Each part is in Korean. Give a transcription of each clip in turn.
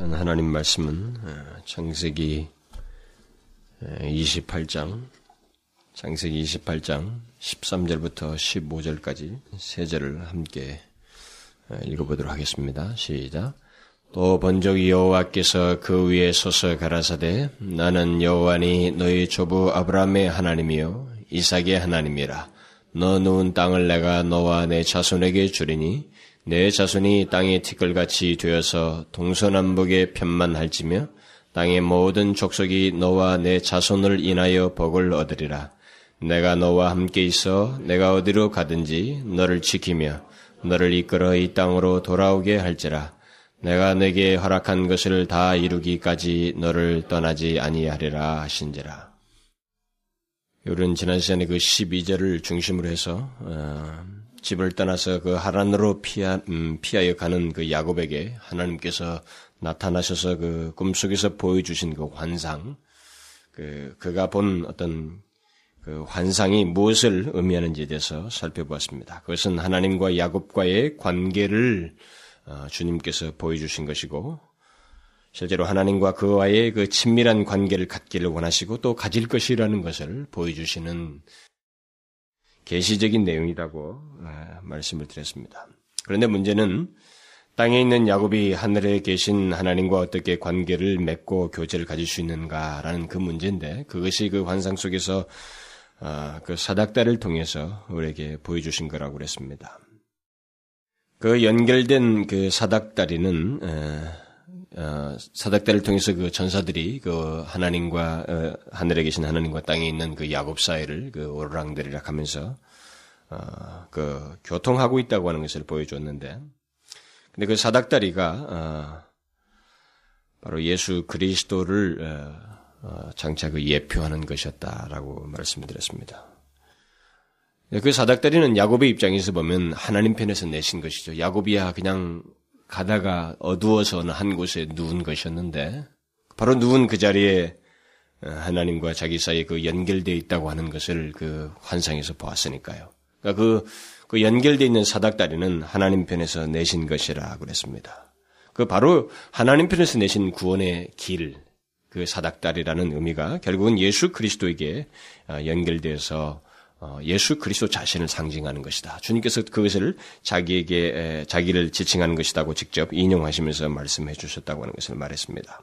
전 하나님 말씀은 어, 창세기 28장, 창세기 28장 13절부터 15절까지 세 절을 함께 어, 읽어보도록 하겠습니다. 시작. 또 번적 여호와께서 그 위에 서서 가라사대 나는 여호와니 너희 조부 아브라함의 하나님이요 이삭의 하나님이라 너 누운 땅을 내가 너와 내 자손에게 주리니 내 자손이 땅의 티끌같이 되어서 동서남북에 편만할지며 땅의 모든 족속이 너와 내 자손을 인하여 복을 얻으리라. 내가 너와 함께 있어 내가 어디로 가든지 너를 지키며 너를 이끌어 이 땅으로 돌아오게 할지라. 내가 내게 허락한 것을 다 이루기까지 너를 떠나지 아니하리라 하신지라. 요런 지난 시간에 그 12절을 중심으로 해서 어, 집을 떠나서 그 하란으로 피하, 음, 피하여 가는 그 야곱에게 하나님께서 나타나셔서 그 꿈속에서 보여주신 그 환상, 그, 그가 본 어떤 그 환상이 무엇을 의미하는지에 대해서 살펴보았습니다. 그것은 하나님과 야곱과의 관계를 어, 주님께서 보여주신 것이고, 실제로 하나님과 그와의 그 친밀한 관계를 갖기를 원하시고 또 가질 것이라는 것을 보여주시는 계시적인 내용이라고 아, 말씀을 드렸습니다. 그런데 문제는 땅에 있는 야곱이 하늘에 계신 하나님과 어떻게 관계를 맺고 교제를 가질 수 있는가라는 그 문제인데 그것이 그 환상 속에서 아, 그 사닥다를 통해서 우리에게 보여주신 거라고 그랬습니다. 그 연결된 그 사닥다리는 어, 사닥다를 통해서 그 전사들이 그 하나님과 어, 하늘에 계신 하나님과 땅에 있는 그 야곱 사이를 그 오르락내리락 하면서 어, 그 교통하고 있다고 하는 것을 보여줬는데, 근데 그 사닥다리가 어, 바로 예수 그리스도를 장차 그 예표하는 것이었다라고 말씀드렸습니다. 그 사닥다리는 야곱의 입장에서 보면 하나님 편에서 내신 것이죠. 야곱이야 그냥 가다가 어두워서 한 곳에 누운 것이었는데 바로 누운 그 자리에 어, 하나님과 자기 사이에 그 연결되어 있다고 하는 것을 그 환상에서 보았으니까요. 그러니까 그, 그 연결되어 있는 사닥다리는 하나님 편에서 내신 것이라 그랬습니다. 그 바로 하나님 편에서 내신 구원의 길, 그 사닥다리라는 의미가 결국은 예수 그리스도에게 어, 연결되어서 어, 예수 그리스도 자신을 상징하는 것이다. 주님께서 그것을 자기에게 자기를 지칭하는 것이다고 직접 인용하시면서 말씀해 주셨다고 하는 것을 말했습니다.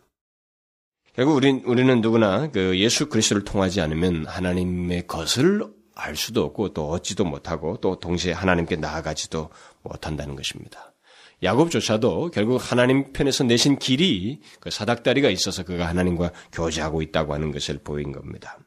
결국 우리 우리는 누구나 그 예수 그리스도를 통하지 않으면 하나님의 것을 알 수도 없고 또 얻지도 못하고 또 동시에 하나님께 나아가지도 못한다는 것입니다. 야곱조차도 결국 하나님 편에서 내신 길이 그 사닥다리가 있어서 그가 하나님과 교제하고 있다고 하는 것을 보인 겁니다.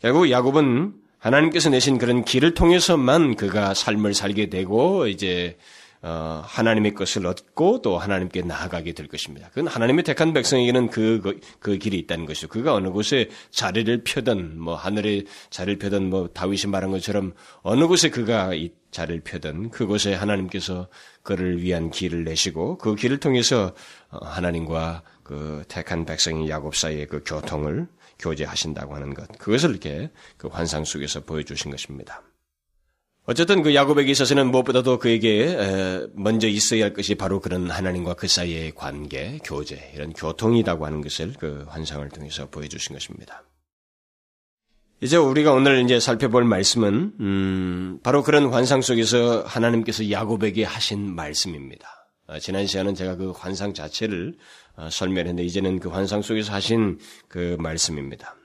결국 야곱은 하나님께서 내신 그런 길을 통해서만 그가 삶을 살게 되고 이제 어, 하나님의 것을 얻고 또 하나님께 나아가게 될 것입니다. 그건 하나님의 택한 백성에게는 그, 그, 그 길이 있다는 것이죠. 그가 어느 곳에 자리를 펴든, 뭐, 하늘에 자리를 펴든, 뭐, 다윗이 말한 것처럼 어느 곳에 그가 이 자리를 펴든, 그곳에 하나님께서 그를 위한 길을 내시고, 그 길을 통해서 어, 하나님과 그 택한 백성인 야곱 사이의 그 교통을 교제하신다고 하는 것. 그것을 이렇게 그 환상 속에서 보여주신 것입니다. 어쨌든 그 야곱에게 있어서는 무엇보다도 그에게 먼저 있어야 할 것이 바로 그런 하나님과 그 사이의 관계, 교제, 이런 교통이라고 하는 것을 그 환상을 통해서 보여주신 것입니다. 이제 우리가 오늘 이제 살펴볼 말씀은 음, 바로 그런 환상 속에서 하나님께서 야곱에게 하신 말씀입니다. 아, 지난 시간은 제가 그 환상 자체를 어, 설명했는데 이제는 그 환상 속에서 하신 그 말씀입니다.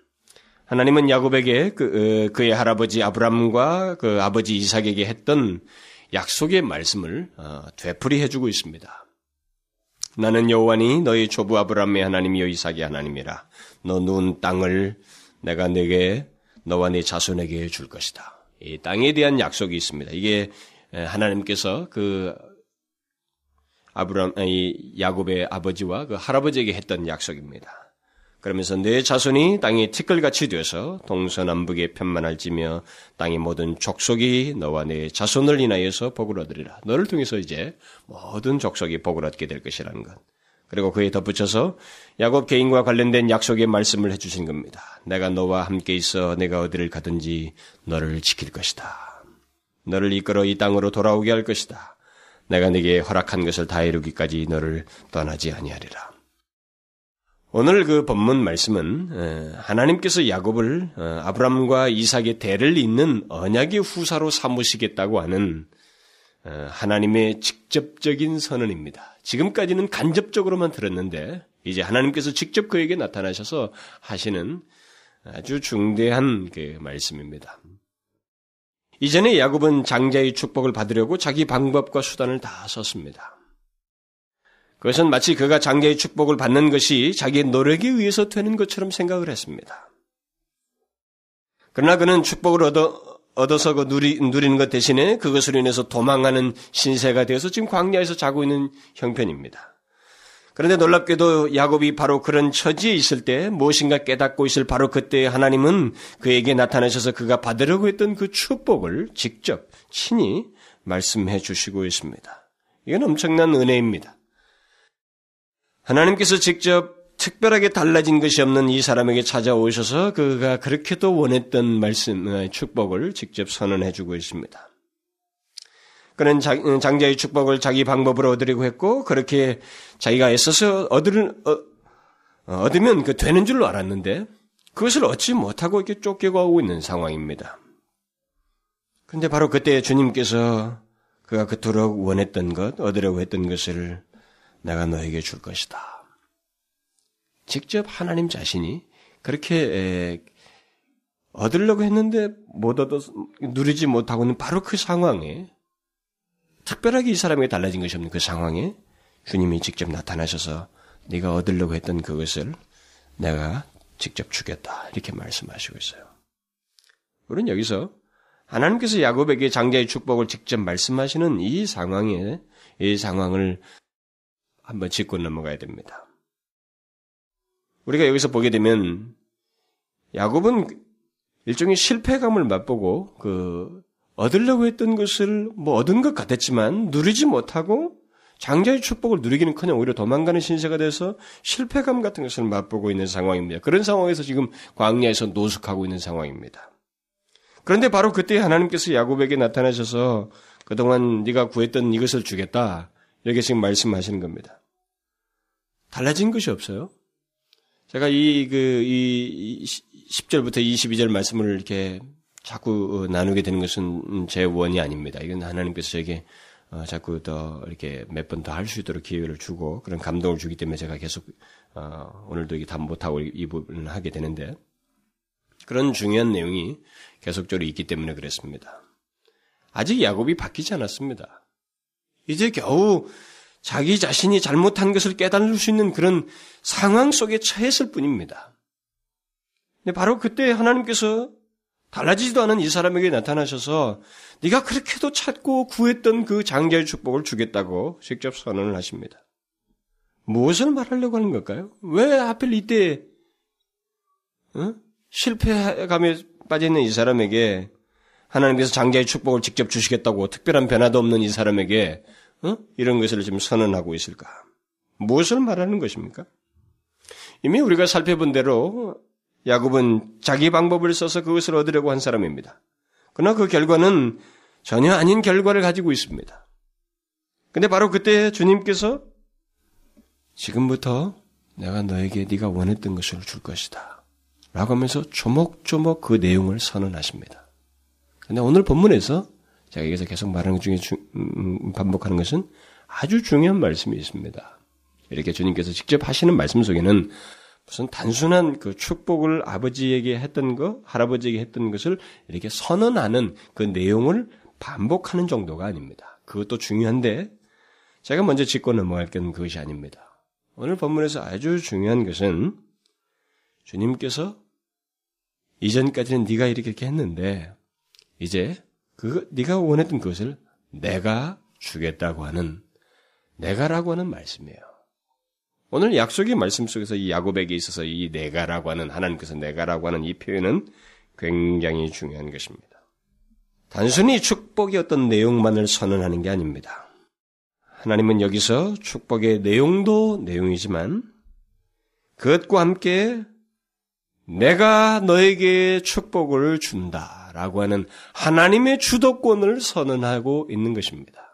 하나님은 야곱에게 그, 어, 그의 할아버지 아브람과 그 아버지 이삭에게 했던 약속의 말씀을 어, 되풀이 해 주고 있습니다. 나는 여호와니 너희 조부 아브람의 하나님이요 이삭의 하나님이라. 너 누운 땅을 내가 내게 너와 네 자손에게 줄 것이다. 이 땅에 대한 약속이 있습니다. 이게 하나님께서 그 아브람, 이 야곱의 아버지와 그 할아버지에게 했던 약속입니다. 그러면서 내 자손이 땅의 티끌같이 되어서 동서남북에 편만할지며 땅의 모든 족속이 너와 내 자손을 인하여서 복을 얻으리라. 너를 통해서 이제 모든 족속이 복을 얻게 될 것이라는 것. 그리고 그에 덧붙여서 야곱 개인과 관련된 약속의 말씀을 해주신 겁니다. 내가 너와 함께 있어 내가 어디를 가든지 너를 지킬 것이다. 너를 이끌어 이 땅으로 돌아오게 할 것이다. 내가 네게 허락한 것을 다 이루기까지 너를 떠나지 아니하리라. 오늘 그 본문 말씀은 하나님께서 야곱을 어, 아브람과 이삭의 대를 잇는 언약의 후사로 삼으시겠다고 하는 어, 하나님의 직접적인 선언입니다. 지금까지는 간접적으로만 들었는데 이제 하나님께서 직접 그에게 나타나셔서 하시는 아주 중대한 그 말씀입니다. 이전에 야곱은 장자의 축복을 받으려고 자기 방법과 수단을 다 썼습니다. 그것은 마치 그가 장자의 축복을 받는 것이 자기의 노력에 의해서 되는 것처럼 생각을 했습니다. 그러나 그는 축복을 얻어, 얻어서 그 누리, 누리는 것 대신에 그것으로 인해서 도망하는 신세가 되어서 지금 광야에서 자고 있는 형편입니다. 그런데 놀랍게도 야곱이 바로 그런 처지에 있을 때 무엇인가 깨닫고 있을 바로 그때 하나님은 그에게 나타나셔서 그가 받으려고 했던 그 축복을 직접 친히 말씀해 주시고 있습니다. 이건 엄청난 은혜입니다. 하나님께서 직접 특별하게 달라진 것이 없는 이 사람에게 찾아오셔서 그가 그렇게도 원했던 말씀, 어, 축복을 직접 선언해 주고 있습니다. 그는 음, 장자의 축복을 자기 방법으로 얻으려고 했고 그렇게 자기가 애써서 얻을 어, 어, 얻으면 그 되는 줄로 알았는데 그것을 얻지 못하고 이렇게 쫓겨가고 있는 상황입니다. 그런데 바로 그때 주님께서 그가 그토록 원했던 것, 얻으려고 했던 것을 내가 너에게 줄 것이다. 직접 하나님 자신이 그렇게 얻으려고 했는데 못 얻어 누리지 못하고는 바로 그 상황에 특별하게 이 사람에게 달라진 것이 없는 그 상황에 주님이 직접 나타나셔서 네가 얻으려고 했던 그것을 내가 직접 주겠다 이렇게 말씀하시고 있어요. 우리는 여기서 하나님께서 야곱에게 장자의 축복을 직접 말씀하시는 이 상황에 이 상황을 한번 짚고 넘어가야 됩니다. 우리가 여기서 보게 되면 야곱은 일종의 실패감을 맛보고 그 얻으려고 했던 것을 뭐 얻은 것 같았지만 누리지 못하고 장자의 축복을 누리기는커녕 오히려 도망가는 신세가 돼서 실패감 같은 것을 맛보고 있는 상황입니다. 그런 상황에서 지금 광야에서 노숙하고 있는 상황입니다. 그런데 바로 그때 하나님께서 야곱에게 나타나셔서 그동안 네가 구했던 이것을 주겠다 이렇게 지금 말씀하시는 겁니다. 달라진 것이 없어요. 제가 이, 그, 이 10절부터 22절 말씀을 이렇게 자꾸 어, 나누게 되는 것은 제 원이 아닙니다. 이건 하나님께서 저에게 어, 자꾸 더 이렇게 몇 번 더 할 수 있도록 기회를 주고 그런 감동을 주기 때문에 제가 계속 어, 오늘도 이게 다 못하고 이 부분을 하게 되는데 그런 중요한 내용이 계속적으로 있기 때문에 그랬습니다. 아직 야곱이 바뀌지 않았습니다. 이제 겨우 자기 자신이 잘못한 것을 깨달을 수 있는 그런 상황 속에 처했을 뿐입니다. 바로 그때 하나님께서 달라지지도 않은 이 사람에게 나타나셔서 네가 그렇게도 찾고 구했던 그 장자의 축복을 주겠다고 직접 선언을 하십니다. 무엇을 말하려고 하는 걸까요? 왜 하필 이때 어? 실패감에 빠져 있는 이 사람에게 하나님께서 장자의 축복을 직접 주시겠다고 특별한 변화도 없는 이 사람에게 어? 이런 것을 지금 선언하고 있을까? 무엇을 말하는 것입니까? 이미 우리가 살펴본 대로 야곱은 자기 방법을 써서 그것을 얻으려고 한 사람입니다. 그러나 그 결과는 전혀 아닌 결과를 가지고 있습니다. 근데 바로 그때 주님께서 지금부터 내가 너에게 네가 원했던 것을 줄 것이다. 라고 하면서 조목조목 그 내용을 선언하십니다. 근데 오늘 본문에서 제가 여기서 계속 말하는 것 중에 주, 음, 반복하는 것은 아주 중요한 말씀이 있습니다. 이렇게 주님께서 직접 하시는 말씀 속에는 무슨 단순한 그 축복을 아버지에게 했던 거, 할아버지에게 했던 것을 이렇게 선언하는 그 내용을 반복하는 정도가 아닙니다. 그것도 중요한데 제가 먼저 짚고 넘어갈 건 그것이 아닙니다. 오늘 본문에서 아주 중요한 것은 주님께서 이전까지는 네가 이렇게, 이렇게 했는데 이제 그 네가 원했던 것을 내가 주겠다고 하는 내가라고 하는 말씀이에요. 오늘 약속의 말씀 속에서 이 야곱에게 있어서 이 내가라고 하는 하나님께서 내가라고 하는 이 표현은 굉장히 중요한 것입니다. 단순히 축복의 어떤 내용만을 선언하는 게 아닙니다. 하나님은 여기서 축복의 내용도 내용이지만 그것과 함께 내가 너에게 축복을 준다라고 하는 하나님의 주도권을 선언하고 있는 것입니다.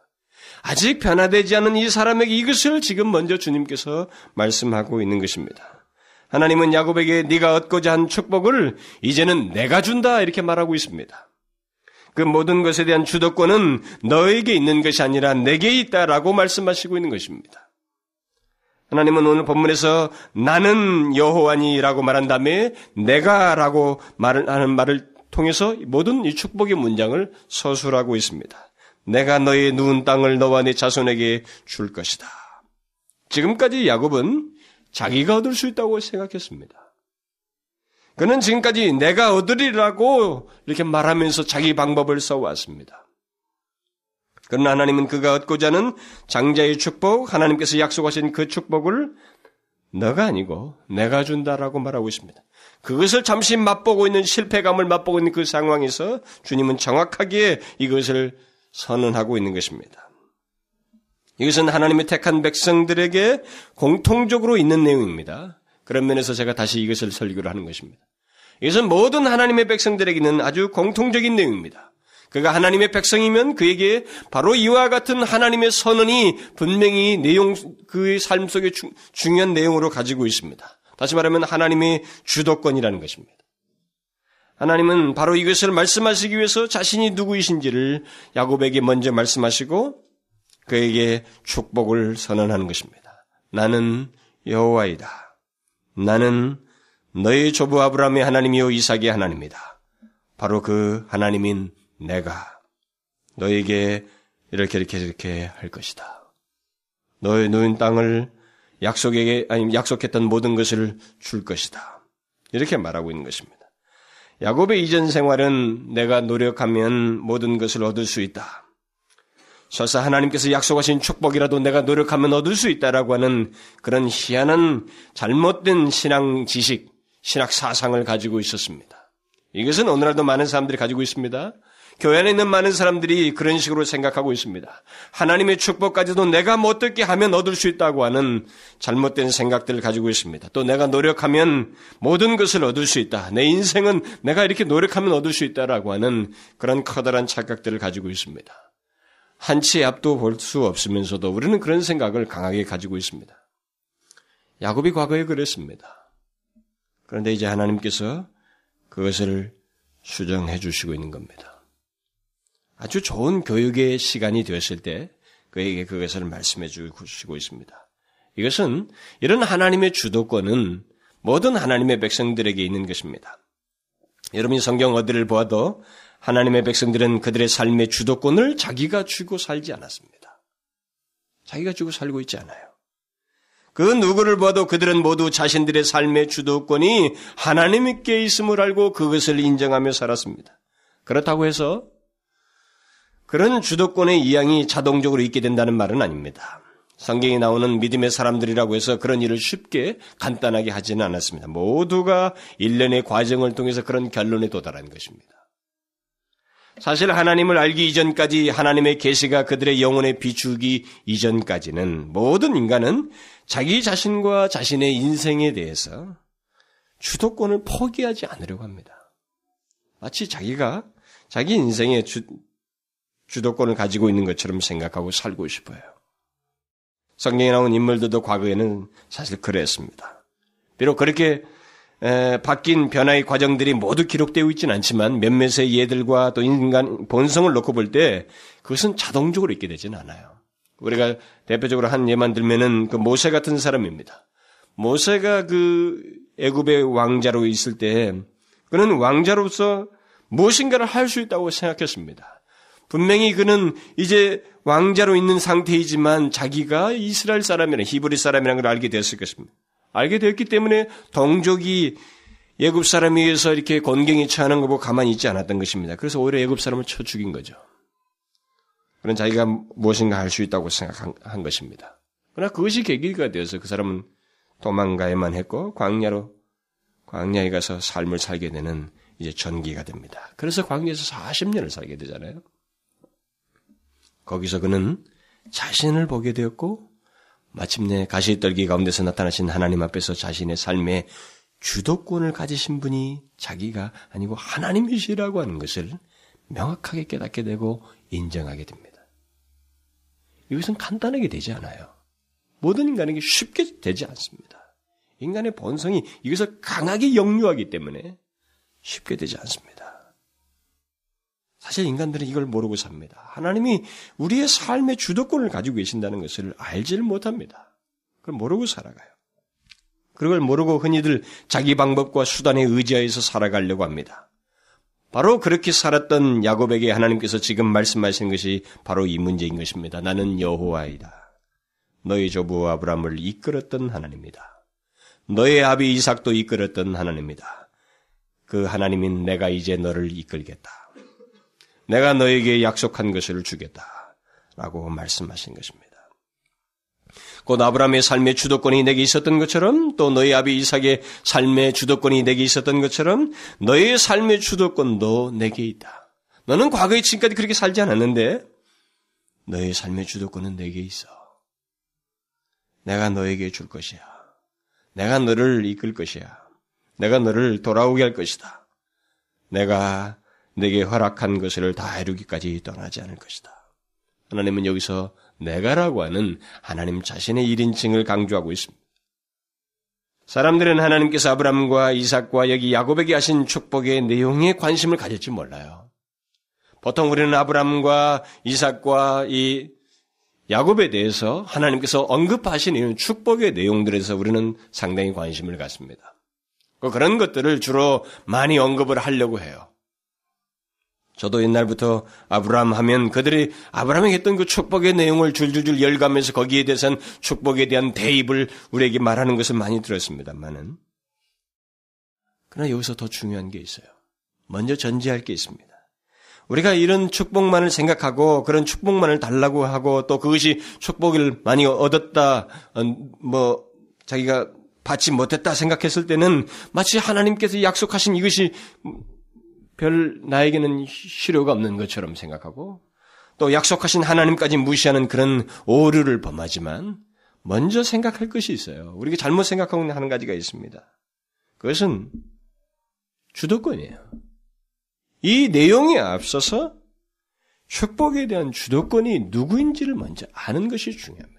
아직 변화되지 않은 이 사람에게 이것을 지금 먼저 주님께서 말씀하고 있는 것입니다. 하나님은 야곱에게 네가 얻고자 한 축복을 이제는 내가 준다 이렇게 말하고 있습니다. 그 모든 것에 대한 주도권은 너에게 있는 것이 아니라 내게 있다라고 말씀하시고 있는 것입니다. 하나님은 오늘 본문에서 나는 여호와니라고 말한 다음에 내가라고 말을 하는 말을 통해서 모든 이 축복의 문장을 서술하고 있습니다. 내가 너의 누운 땅을 너와 네 자손에게 줄 것이다. 지금까지 야곱은 자기가 얻을 수 있다고 생각했습니다. 그는 지금까지 내가 얻으리라고 이렇게 말하면서 자기 방법을 써왔습니다. 그러나 하나님은 그가 얻고자 하는 장자의 축복, 하나님께서 약속하신 그 축복을 너가 아니고 내가 준다라고 말하고 있습니다. 그것을 잠시 맛보고 있는 실패감을 맛보고 있는 그 상황에서 주님은 정확하게 이것을 선언하고 있는 것입니다. 이것은 하나님의 택한 백성들에게 공통적으로 있는 내용입니다. 그런 면에서 제가 다시 이것을 설교를 하는 것입니다. 이것은 모든 하나님의 백성들에게 있는 아주 공통적인 내용입니다. 그가 하나님의 백성이면 그에게 바로 이와 같은 하나님의 선언이 분명히 내용, 그의 삶 속에 주, 중요한 내용으로 가지고 있습니다. 다시 말하면 하나님의 주도권이라는 것입니다. 하나님은 바로 이것을 말씀하시기 위해서 자신이 누구이신지를 야곱에게 먼저 말씀하시고 그에게 축복을 선언하는 것입니다. 나는 여호와이다. 나는 너희 조부 아브라함의 하나님이요 이삭의 하나님이다. 바로 그 하나님인 내가 너에게 이렇게 이렇게 이렇게 할 것이다. 너의 누인 땅을 약속에게 아니 약속했던 모든 것을 줄 것이다. 이렇게 말하고 있는 것입니다. 야곱의 이전 생활은 내가 노력하면 모든 것을 얻을 수 있다. 설사 하나님께서 약속하신 축복이라도 내가 노력하면 얻을 수 있다라고 하는 그런 희한한 잘못된 신앙 지식, 신학 사상을 가지고 있었습니다. 이것은 오늘날도 많은 사람들이 가지고 있습니다. 교회 안에 있는 많은 사람들이 그런 식으로 생각하고 있습니다. 하나님의 축복까지도 내가 뭐 어떻게 하면 얻을 수 있다고 하는 잘못된 생각들을 가지고 있습니다. 또 내가 노력하면 모든 것을 얻을 수 있다. 내 인생은 내가 이렇게 노력하면 얻을 수 있다라고 하는 그런 커다란 착각들을 가지고 있습니다. 한치 앞도 볼 수 없으면서도 우리는 그런 생각을 강하게 가지고 있습니다. 야곱이 과거에 그랬습니다. 그런데 이제 하나님께서 그것을 수정해 주시고 있는 겁니다. 아주 좋은 교육의 시간이 되었을 때 그에게 그것을 말씀해 주시고 있습니다. 이것은 이런 하나님의 주도권은 모든 하나님의 백성들에게 있는 것입니다. 여러분이 성경 어디를 보아도 하나님의 백성들은 그들의 삶의 주도권을 자기가 쥐고 살지 않았습니다. 자기가 쥐고 살고 있지 않아요. 그 누구를 봐도 그들은 모두 자신들의 삶의 주도권이 하나님께 있음을 알고 그것을 인정하며 살았습니다. 그렇다고 해서 그런 주도권의 이양이 자동적으로 있게 된다는 말은 아닙니다. 성경에 나오는 믿음의 사람들이라고 해서 그런 일을 쉽게 간단하게 하지는 않았습니다. 모두가 일련의 과정을 통해서 그런 결론에 도달한 것입니다. 사실 하나님을 알기 이전까지 하나님의 계시가 그들의 영혼에 비추기 이전까지는 모든 인간은 자기 자신과 자신의 인생에 대해서 주도권을 포기하지 않으려고 합니다. 마치 자기가 자기 인생의 주, 주도권을 가지고 있는 것처럼 생각하고 살고 싶어요. 성경에 나온 인물들도 과거에는 사실 그랬습니다. 비록 그렇게 에, 바뀐 변화의 과정들이 모두 기록되어 있지는 않지만 몇몇의 예들과 또 인간 본성을 놓고 볼 때 그것은 자동적으로 있게 되지는 않아요. 우리가 대표적으로 한 예만 들면은 그 모세 같은 사람입니다. 모세가 그 애굽의 왕자로 있을 때 그는 왕자로서 무엇인가를 할 수 있다고 생각했습니다. 분명히 그는 이제 왕자로 있는 상태이지만 자기가 이스라엘 사람이나 히브리 사람이라는 걸 알게 되었을 것입니다. 알게 되었기 때문에 동족이 예굽 사람에 의해서 이렇게 곤경이 처하는 거 보고 가만히 있지 않았던 것입니다. 그래서 오히려 예굽 사람을 쳐 죽인 거죠. 그런 자기가 무엇인가 할 수 있다고 생각한 것입니다. 그러나 그것이 계기가 되어서 그 사람은 도망가야만 했고 광야로 광야에 가서 삶을 살게 되는 이제 전기가 됩니다. 그래서 광야에서 40년을 살게 되잖아요. 거기서 그는 자신을 보게 되었고 마침내 가시떨기 가운데서 나타나신 하나님 앞에서 자신의 삶의 주도권을 가지신 분이 자기가 아니고 하나님이시라고 하는 것을 명확하게 깨닫게 되고 인정하게 됩니다. 이것은 간단하게 되지 않아요. 모든 인간에게 쉽게 되지 않습니다. 인간의 본성이 이것을 강하게 역류하기 때문에 쉽게 되지 않습니다. 사실 인간들은 이걸 모르고 삽니다. 하나님이 우리의 삶의 주도권을 가지고 계신다는 것을 알지를 못합니다. 그걸 모르고 살아가요. 그걸 모르고 흔히들 자기 방법과 수단에 의지하여서 살아가려고 합니다. 바로 그렇게 살았던 야곱에게 하나님께서 지금 말씀하시는 것이 바로 이 문제인 것입니다. 나는 여호와이다. 너희 조부 아브라함을 이끌었던 하나님이다. 너의 아비 이삭도 이끌었던 하나님이다. 그 하나님인 내가 이제 너를 이끌겠다. 내가 너에게 약속한 것을 주겠다. 라고 말씀하신 것입니다. 곧 아브라함의 삶의 주도권이 내게 있었던 것처럼 또 너희 아비 이삭의 삶의 주도권이 내게 있었던 것처럼 너의 삶의 주도권도 내게 있다. 너는 과거에 지금까지 그렇게 살지 않았는데 너의 삶의 주도권은 내게 있어. 내가 너에게 줄 것이야. 내가 너를 이끌 것이야. 내가 너를 돌아오게 할 것이다. 내가 내게 허락한 것을 다 이루기까지 떠나지 않을 것이다. 하나님은 여기서 내가라고 하는 하나님 자신의 1인칭을 강조하고 있습니다. 사람들은 하나님께서 아브람과 이삭과 여기 야곱에게 하신 축복의 내용에 관심을 가질지 몰라요. 보통 우리는 아브람과 이삭과 이 야곱에 대해서 하나님께서 언급하신 이런 축복의 내용들에서 우리는 상당히 관심을 갖습니다. 그런 것들을 주로 많이 언급을 하려고 해요. 저도 옛날부터 아브라함 하면 그들이 아브라함이 했던 그 축복의 내용을 줄줄줄 열가면서 거기에 대해서는 축복에 대한 대입을 우리에게 말하는 것을 많이 들었습니다만은 그러나 여기서 더 중요한 게 있어요. 먼저 전제할 게 있습니다. 우리가 이런 축복만을 생각하고 그런 축복만을 달라고 하고 또 그것이 축복을 많이 얻었다, 어, 뭐, 자기가 받지 못했다 생각했을 때는 마치 하나님께서 약속하신 이것이 별 나에게는 실효가 없는 것처럼 생각하고 또 약속하신 하나님까지 무시하는 그런 오류를 범하지만 먼저 생각할 것이 있어요. 우리가 잘못 생각하고 있는 한 가지가 있습니다. 그것은 주도권이에요. 이 내용에 앞서서 축복에 대한 주도권이 누구인지를 먼저 아는 것이 중요합니다.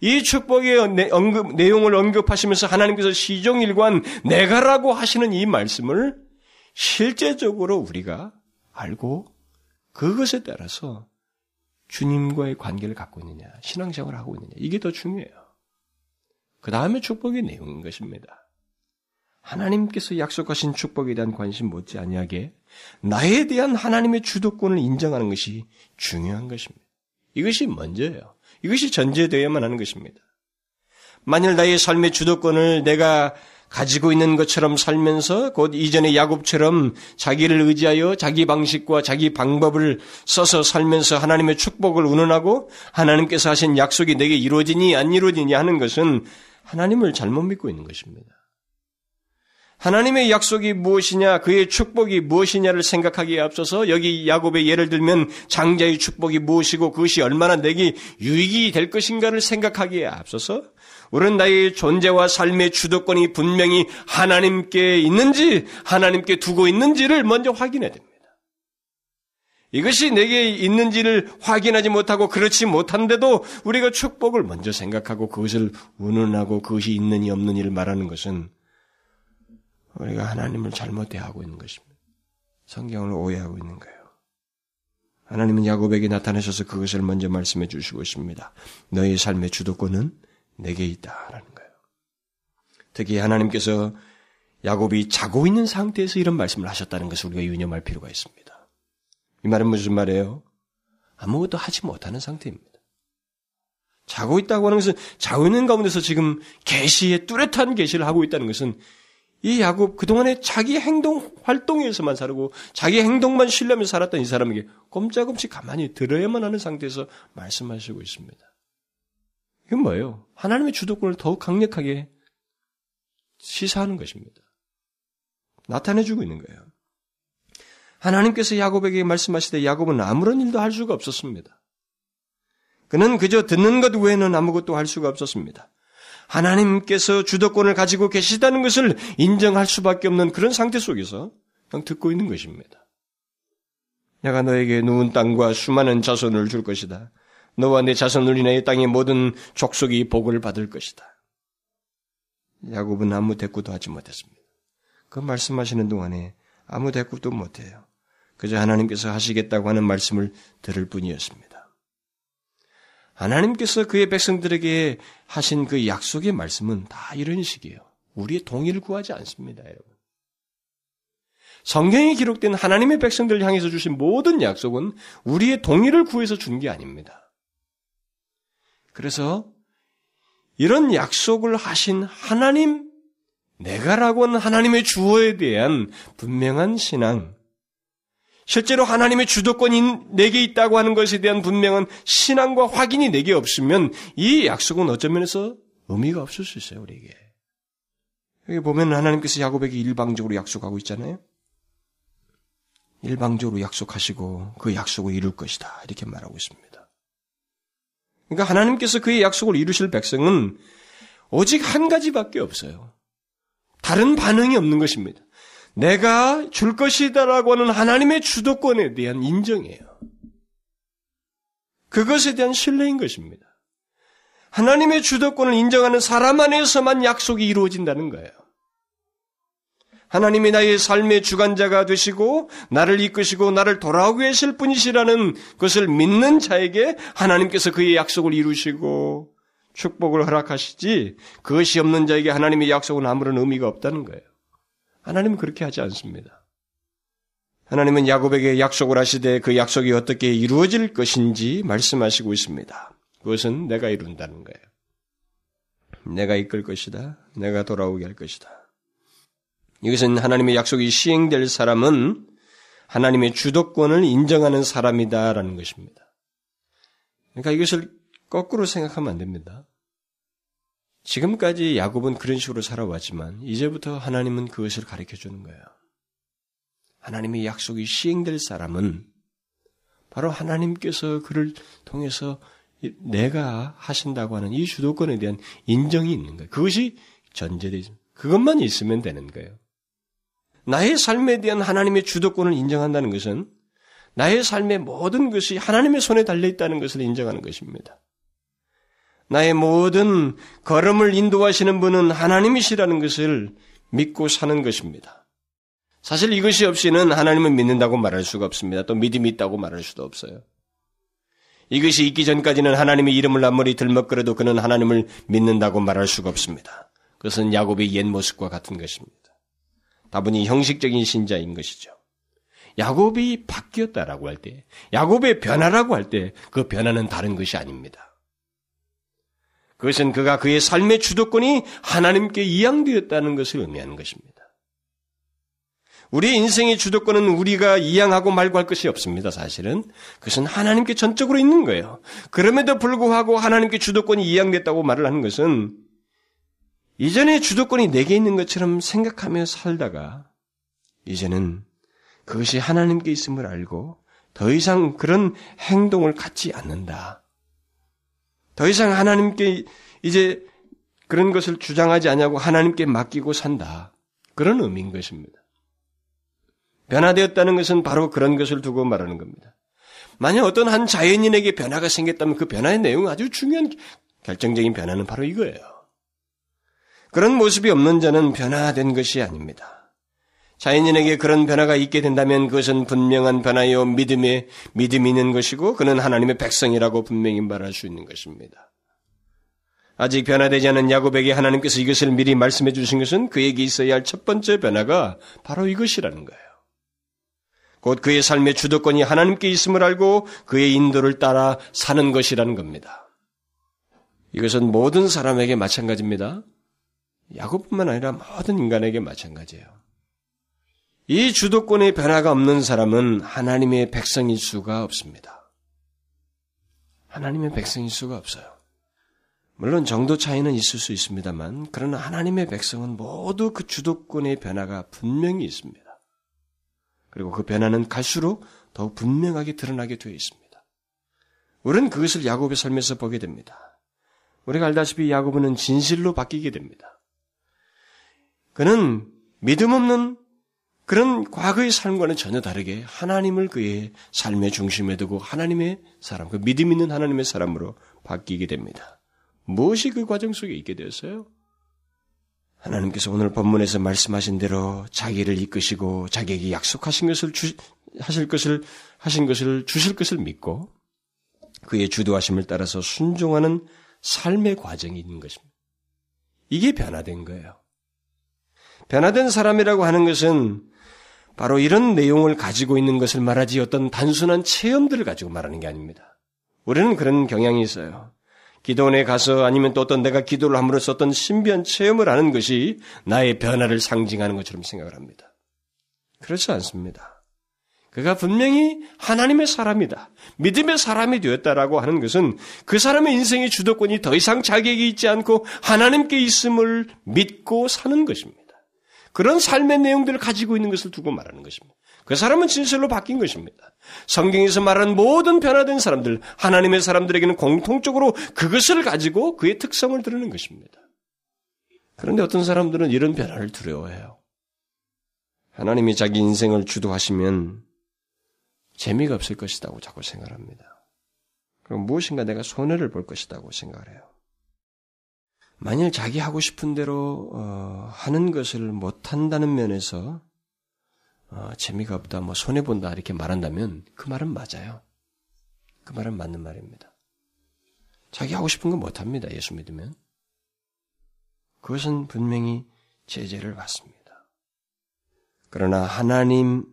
이 축복의 언급, 내용을 언급하시면서 하나님께서 시종일관 내가라고 하시는 이 말씀을 실제적으로 우리가 알고 그것에 따라서 주님과의 관계를 갖고 있느냐, 신앙생활을 하고 있느냐, 이게 더 중요해요. 그 다음에 축복의 내용인 것입니다. 하나님께서 약속하신 축복에 대한 관심 못지 아니하게 나에 대한 하나님의 주도권을 인정하는 것이 중요한 것입니다. 이것이 먼저예요. 이것이 전제되어야만 하는 것입니다. 만일 나의 삶의 주도권을 내가 가지고 있는 것처럼 살면서 곧 이전의 야곱처럼 자기를 의지하여 자기 방식과 자기 방법을 써서 살면서 하나님의 축복을 운운하고 하나님께서 하신 약속이 내게 이루어지니 안 이루어지니 하는 것은 하나님을 잘못 믿고 있는 것입니다. 하나님의 약속이 무엇이냐, 그의 축복이 무엇이냐를 생각하기에 앞서서 여기 야곱의 예를 들면 장자의 축복이 무엇이고 그것이 얼마나 내게 유익이 될 것인가를 생각하기에 앞서서 우리는 나의 존재와 삶의 주도권이 분명히 하나님께 있는지, 하나님께 두고 있는지를 먼저 확인해야 됩니다. 이것이 내게 있는지를 확인하지 못하고 그렇지 못한데도 우리가 축복을 먼저 생각하고 그것을 운운하고 그것이 있느니 없느니를 말하는 것은 우리가 하나님을 잘못 대하고 있는 것입니다. 성경을 오해하고 있는 거예요. 하나님은 야곱에게 나타나셔서 그것을 먼저 말씀해 주시고 있습니다. 너의 삶의 주도권은 내게 있다라는 거예요. 특히 하나님께서 야곱이 자고 있는 상태에서 이런 말씀을 하셨다는 것을 우리가 유념할 필요가 있습니다. 이 말은 무슨 말이에요? 아무것도 하지 못하는 상태입니다. 자고 있다고 하는 것은 자고 있는 가운데서 지금 계시의 뚜렷한 계시를 하고 있다는 것은 이 야곱 그동안에 자기 행동 활동에서만 살고 자기 행동만 신뢰하면서 살았던 이 사람에게 꼼짝없이 가만히 들어야만 하는 상태에서 말씀하시고 있습니다. 이건 뭐예요? 하나님의 주도권을 더욱 강력하게 시사하는 것입니다. 나타내주고 있는 거예요. 하나님께서 야곱에게 말씀하시되 야곱은 아무런 일도 할 수가 없었습니다. 그는 그저 듣는 것 외에는 아무것도 할 수가 없었습니다. 하나님께서 주도권을 가지고 계시다는 것을 인정할 수밖에 없는 그런 상태 속에서 그냥 듣고 있는 것입니다. 내가 너에게 누운 땅과 수많은 자손을 줄 것이다. 너와 내 자손을 인하여 땅의 모든 족속이 복을 받을 것이다. 야곱은 아무 대꾸도 하지 못했습니다. 그 말씀하시는 동안에 아무 대꾸도 못해요. 그저 하나님께서 하시겠다고 하는 말씀을 들을 뿐이었습니다. 하나님께서 그의 백성들에게 하신 그 약속의 말씀은 다 이런 식이에요. 우리의 동의를 구하지 않습니다, 여러분. 성경에 기록된 하나님의 백성들을 향해서 주신 모든 약속은 우리의 동의를 구해서 준 게 아닙니다. 그래서 이런 약속을 하신 하나님, 내가라고 하는 하나님의 주어에 대한 분명한 신앙, 실제로 하나님의 주도권이 내게 있다고 하는 것에 대한 분명한 신앙과 확인이 내게 없으면 이 약속은 어쩌 면에서 의미가 없을 수 있어요, 우리에게. 여기 보면 하나님께서 야곱에게 일방적으로 약속하고 있잖아요. 일방적으로 약속하시고 그 약속을 이룰 것이다. 이렇게 말하고 있습니다. 그러니까 하나님께서 그의 약속을 이루실 백성은 오직 한 가지밖에 없어요. 다른 반응이 없는 것입니다. 내가 줄 것이다라고 하는 하나님의 주도권에 대한 인정이에요. 그것에 대한 신뢰인 것입니다. 하나님의 주도권을 인정하는 사람 안에서만 약속이 이루어진다는 거예요. 하나님이 나의 삶의 주관자가 되시고 나를 이끄시고 나를 돌아오게 하실 분이시라는 것을 믿는 자에게 하나님께서 그의 약속을 이루시고 축복을 허락하시지 그것이 없는 자에게 하나님의 약속은 아무런 의미가 없다는 거예요. 하나님은 그렇게 하지 않습니다. 하나님은 야곱에게 약속을 하시되 그 약속이 어떻게 이루어질 것인지 말씀하시고 있습니다. 그것은 내가 이룬다는 거예요. 내가 이끌 것이다. 내가 돌아오게 할 것이다. 이것은 하나님의 약속이 시행될 사람은 하나님의 주도권을 인정하는 사람이다라는 것입니다. 그러니까 이것을 거꾸로 생각하면 안 됩니다. 지금까지 야곱은 그런 식으로 살아왔지만 이제부터 하나님은 그것을 가르쳐 주는 거예요. 하나님의 약속이 시행될 사람은 바로 하나님께서 그를 통해서 내가 하신다고 하는 이 주도권에 대한 인정이 있는 거예요. 그것이 전제되어. 그것만 있으면 되는 거예요. 나의 삶에 대한 하나님의 주도권을 인정한다는 것은 나의 삶의 모든 것이 하나님의 손에 달려 있다는 것을 인정하는 것입니다. 나의 모든 걸음을 인도하시는 분은 하나님이시라는 것을 믿고 사는 것입니다. 사실 이것이 없이는 하나님을 믿는다고 말할 수가 없습니다. 또 믿음이 있다고 말할 수도 없어요. 이것이 있기 전까지는 하나님의 이름을 아무리 들먹거려도 그는 하나님을 믿는다고 말할 수가 없습니다. 그것은 야곱의 옛 모습과 같은 것입니다. 다분히 형식적인 신자인 것이죠. 야곱이 바뀌었다라고 할 때, 야곱의 변화라고 할 때 그 변화는 다른 것이 아닙니다. 그것은 그가 그의 삶의 주도권이 하나님께 이양되었다는 것을 의미하는 것입니다. 우리 인생의 주도권은 우리가 이양하고 말고 할 것이 없습니다, 사실은. 그것은 하나님께 전적으로 있는 거예요. 그럼에도 불구하고 하나님께 주도권이 이양됐다고 말을 하는 것은 이전에 주도권이 내게 있는 것처럼 생각하며 살다가 이제는 그것이 하나님께 있음을 알고 더 이상 그런 행동을 갖지 않는다. 더 이상 하나님께 이제 그런 것을 주장하지 않냐고 하나님께 맡기고 산다. 그런 의미인 것입니다. 변화되었다는 것은 바로 그런 것을 두고 말하는 겁니다. 만약 어떤 한 자연인에게 변화가 생겼다면 그 변화의 내용은 아주 중요한 결정적인 변화는 바로 이거예요. 그런 모습이 없는 자는 변화된 것이 아닙니다. 자연인에게 그런 변화가 있게 된다면 그것은 분명한 변화요 믿음에 믿음이 있는 것이고 그는 하나님의 백성이라고 분명히 말할 수 있는 것입니다. 아직 변화되지 않은 야곱에게 하나님께서 이것을 미리 말씀해 주신 것은 그에게 있어야 할 첫 번째 변화가 바로 이것이라는 거예요. 곧 그의 삶의 주도권이 하나님께 있음을 알고 그의 인도를 따라 사는 것이라는 겁니다. 이것은 모든 사람에게 마찬가지입니다. 야곱뿐만 아니라 모든 인간에게 마찬가지예요. 이 주도권의 변화가 없는 사람은 하나님의 백성일 수가 없습니다. 하나님의 백성일 수가 없어요. 물론 정도 차이는 있을 수 있습니다만, 그러나 하나님의 백성은 모두 그 주도권의 변화가 분명히 있습니다. 그리고 그 변화는 갈수록 더욱 분명하게 드러나게 되어 있습니다. 우리는 그것을 야곱의 삶에서 보게 됩니다. 우리가 알다시피 야곱은 진실로 바뀌게 됩니다. 그는 믿음 없는 그런 과거의 삶과는 전혀 다르게 하나님을 그의 삶의 중심에 두고 하나님의 사람, 그 믿음 있는 하나님의 사람으로 바뀌게 됩니다. 무엇이 그 과정 속에 있게 되었어요? 하나님께서 오늘 본문에서 말씀하신 대로 자기를 이끄시고 자기에게 약속하신 것을 주, 하실 것을 하신 것을 주실 것을 믿고 그의 주도하심을 따라서 순종하는 삶의 과정이 있는 것입니다. 이게 변화된 거예요. 변화된 사람이라고 하는 것은 바로 이런 내용을 가지고 있는 것을 말하지 어떤 단순한 체험들을 가지고 말하는 게 아닙니다. 우리는 그런 경향이 있어요. 기도원에 가서 아니면 또 어떤 내가 기도를 함으로써 어떤 신비한 체험을 하는 것이 나의 변화를 상징하는 것처럼 생각을 합니다. 그렇지 않습니다. 그가 분명히 하나님의 사람이다. 믿음의 사람이 되었다라고 하는 것은 그 사람의 인생의 주도권이 더 이상 자격이 있지 않고 하나님께 있음을 믿고 사는 것입니다. 그런 삶의 내용들을 가지고 있는 것을 두고 말하는 것입니다. 그 사람은 진실로 바뀐 것입니다. 성경에서 말하는 모든 변화된 사람들, 하나님의 사람들에게는 공통적으로 그것을 가지고 그의 특성을 드러내는 것입니다. 그런데 어떤 사람들은 이런 변화를 두려워해요. 하나님이 자기 인생을 주도하시면 재미가 없을 것이라고 자꾸 생각합니다. 그럼 무엇인가 내가 손해를 볼 것이라고 생각을 해요. 만일 자기 하고 싶은 대로 어, 하는 것을 못 한다는 면에서 어, 재미가 없다, 뭐 손해 본다 이렇게 말한다면 그 말은 맞아요. 그 말은 맞는 말입니다. 자기 하고 싶은 건 못 합니다. 예수 믿으면 그것은 분명히 제재를 받습니다. 그러나 하나님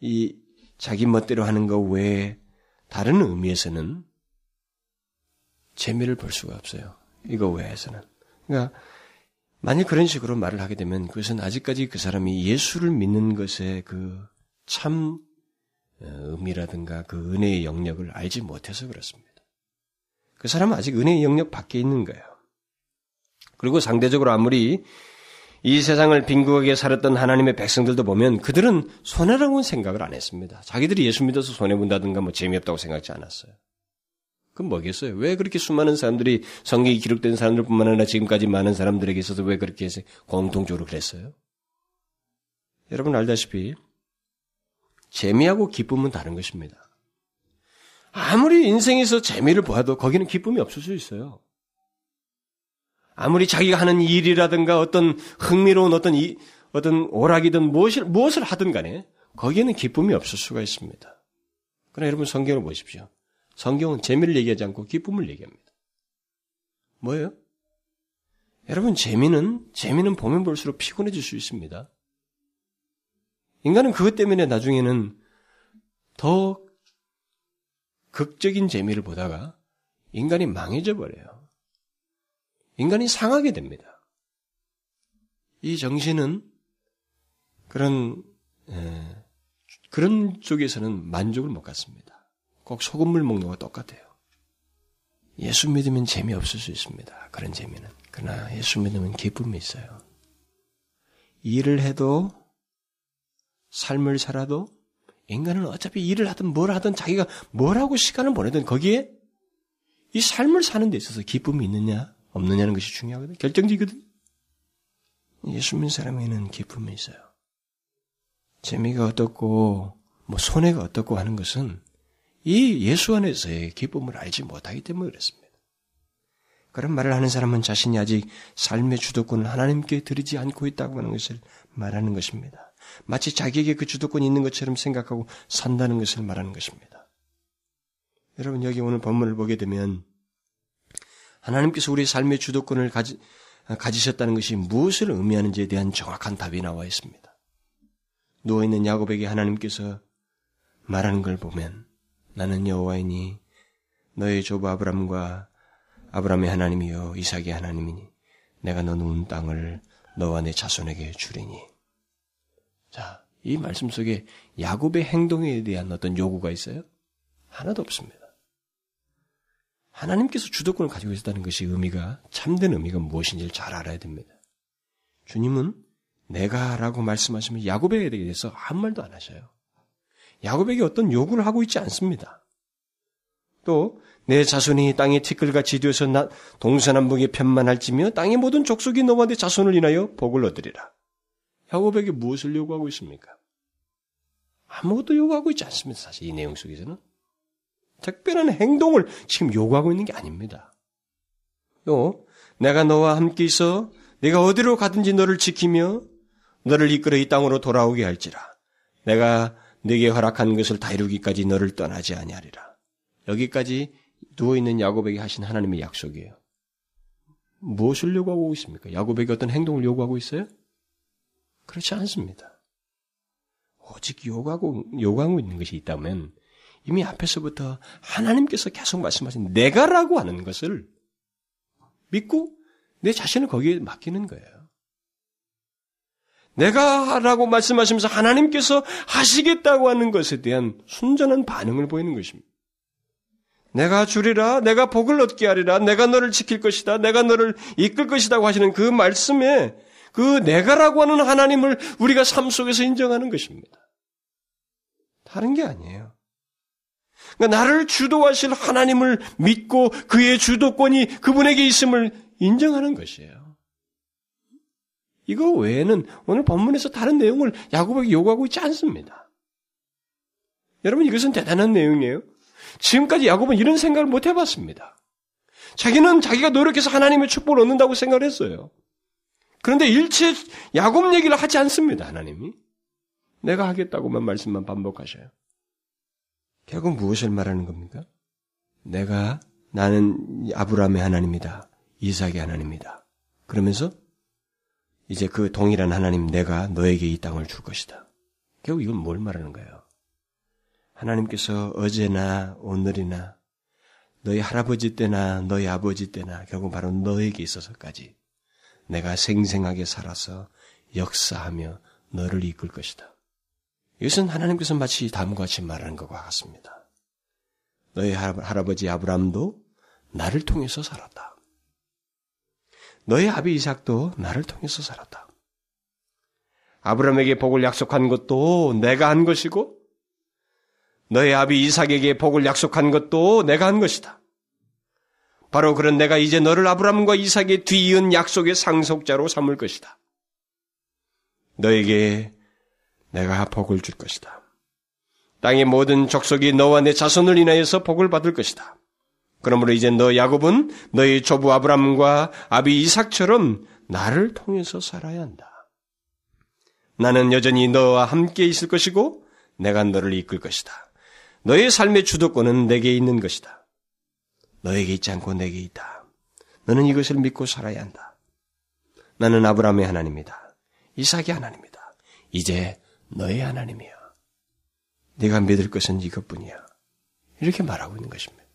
이 자기 멋대로 하는 것 외에 다른 의미에서는 재미를 볼 수가 없어요. 이거 외에서는. 그러니까 만약 그런 식으로 말을 하게 되면 그것은 아직까지 그 사람이 예수를 믿는 것에 그참 어, 의미라든가 그 은혜의 영역을 알지 못해서 그렇습니다. 그 사람은 아직 은혜의 영역 밖에 있는 거예요. 그리고 상대적으로 아무리 이 세상을 빈국하게 살았던 하나님의 백성들도 보면 그들은 손해라고는 생각을 안 했습니다. 자기들이 예수 믿어서 손해본다든가 뭐 재미없다고 생각하지 않았어요. 그럼 뭐겠어요? 왜 그렇게 수많은 사람들이 성경이 기록된 사람들뿐만 아니라 지금까지 많은 사람들에게 있어서 왜 그렇게 해서 공통적으로 그랬어요? 여러분 알다시피 재미하고 기쁨은 다른 것입니다. 아무리 인생에서 재미를 보아도 거기는 기쁨이 없을 수 있어요. 아무리 자기가 하는 일이라든가 어떤 흥미로운 어떤 이, 어떤 오락이든 무엇을, 무엇을 하든 간에 거기에는 기쁨이 없을 수가 있습니다. 그러나 여러분 성경을 보십시오. 성경은 재미를 얘기하지 않고 기쁨을 얘기합니다. 뭐예요? 여러분 재미는 재미는 보면 볼수록 피곤해질 수 있습니다. 인간은 그것 때문에 나중에는 더 극적인 재미를 보다가 인간이 망해져 버려요. 인간이 상하게 됩니다. 이 정신은 그런 에, 그런 쪽에서는 만족을 못 갖습니다. 꼭 소금물 먹는 거와 똑같아요. 예수 믿으면 재미없을 수 있습니다. 그런 재미는. 그러나 예수 믿으면 기쁨이 있어요. 일을 해도 삶을 살아도 인간은 어차피 일을 하든 뭘 하든 자기가 뭘 하고 시간을 보내든 거기에 이 삶을 사는 데 있어서 기쁨이 있느냐 없느냐는 것이 중요하거든. 결정지거든. 예수 믿는 사람에게는 기쁨이 있어요. 재미가 어떻고 뭐 손해가 어떻고 하는 것은 이 예수 안에서의 기쁨을 알지 못하기 때문에 그렇습니다. 그런 말을 하는 사람은 자신이 아직 삶의 주도권을 하나님께 드리지 않고 있다고 하는 것을 말하는 것입니다. 마치 자기에게 그 주도권이 있는 것처럼 생각하고 산다는 것을 말하는 것입니다. 여러분 여기 오늘 본문을 보게 되면 하나님께서 우리 삶의 주도권을 가지, 가지셨다는 것이 무엇을 의미하는지에 대한 정확한 답이 나와 있습니다. 누워있는 야곱에게 하나님께서 말하는 걸 보면 나는 여호와이니 너의 조부 아브람과 아브람의 하나님이요 이삭의 하나님이니 내가 너 누운 땅을 너와 내 자손에게 주리니. 자, 이 말씀 속에 야곱의 행동에 대한 어떤 요구가 있어요? 하나도 없습니다. 하나님께서 주도권을 가지고 있었다는 것이 의미가 참된 의미가 무엇인지를 잘 알아야 됩니다. 주님은 내가라고 말씀하시면 야곱에 대해서 아무 말도 안 하셔요. 야곱에게 어떤 요구를 하고 있지 않습니다. 또 내 자손이 땅에 티끌같이 되어서 동서남북에 편만할지며 땅의 모든 족속이 너와 내 자손을 인하여 복을 얻으리라. 야곱에게 무엇을 요구하고 있습니까? 아무것도 요구하고 있지 않습니다. 사실 이 내용 속에서는 특별한 행동을 지금 요구하고 있는 게 아닙니다. 또 내가 너와 함께 있어 내가 어디로 가든지 너를 지키며 너를 이끌어 이 땅으로 돌아오게 할지라. 내가 네게 허락한 것을 다 이루기까지 너를 떠나지 아니하리라. 여기까지 누워 있는 야곱에게 하신 하나님의 약속이에요. 무엇을 요구하고 있습니까? 야곱에게 어떤 행동을 요구하고 있어요? 그렇지 않습니다. 오직 요구하고 요구하고 있는 것이 있다면 이미 앞에서부터 하나님께서 계속 말씀하신 내가라고 하는 것을 믿고 내 자신을 거기에 맡기는 거예요. 내가 하라고 말씀하시면서 하나님께서 하시겠다고 하는 것에 대한 순전한 반응을 보이는 것입니다. 내가 주리라, 내가 복을 얻게 하리라, 내가 너를 지킬 것이다, 내가 너를 이끌 것이다고 하시는 그 말씀에 그 내가라고 하는 하나님을 우리가 삶 속에서 인정하는 것입니다. 다른 게 아니에요. 그러니까 나를 주도하실 하나님을 믿고 그의 주도권이 그분에게 있음을 인정하는 것이에요. 이거 외에는 오늘 본문에서 다른 내용을 야곱에게 요구하고 있지 않습니다. 여러분 이것은 대단한 내용이에요. 지금까지 야곱은 이런 생각을 못 해봤습니다. 자기는 자기가 노력해서 하나님의 축복을 얻는다고 생각을 했어요. 그런데 일체 야곱 얘기를 하지 않습니다, 하나님이. 내가 하겠다고만 말씀만 반복하셔요. 결국 무엇을 말하는 겁니까? 내가 나는 아브라함의 하나님이다. 이삭의 하나님이다. 그러면서 이제 그 동일한 하나님 내가 너에게 이 땅을 줄 것이다. 결국 이건 뭘 말하는 거예요? 하나님께서 어제나 오늘이나 너희 할아버지 때나 너희 아버지 때나 결국 바로 너에게 있어서까지 내가 생생하게 살아서 역사하며 너를 이끌 것이다. 이것은 하나님께서 마치 다음과 같이 말하는 것과 같습니다. 너희 할아버지 아브람도 나를 통해서 살았다. 너희 아비 이삭도 나를 통해서 살았다. 아브람에게 복을 약속한 것도 내가 한 것이고 너희 아비 이삭에게 복을 약속한 것도 내가 한 것이다. 바로 그런 내가 이제 너를 아브람과 이삭의 뒤이은 약속의 상속자로 삼을 것이다. 너에게 내가 복을 줄 것이다. 땅의 모든 족속이 너와 내 자손을 인하여서 복을 받을 것이다. 그러므로 이제 너 야곱은 너희 조부 아브람과 아비 이삭처럼 나를 통해서 살아야 한다. 나는 여전히 너와 함께 있을 것이고 내가 너를 이끌 것이다. 너의 삶의 주도권은 내게 있는 것이다. 너에게 있지 않고 내게 있다. 너는 이것을 믿고 살아야 한다. 나는 아브라함의 하나님이다. 이삭의 하나님이다. 이제 너의 하나님이야. 네가 믿을 것은 이것뿐이야. 이렇게 말하고 있는 것입니다.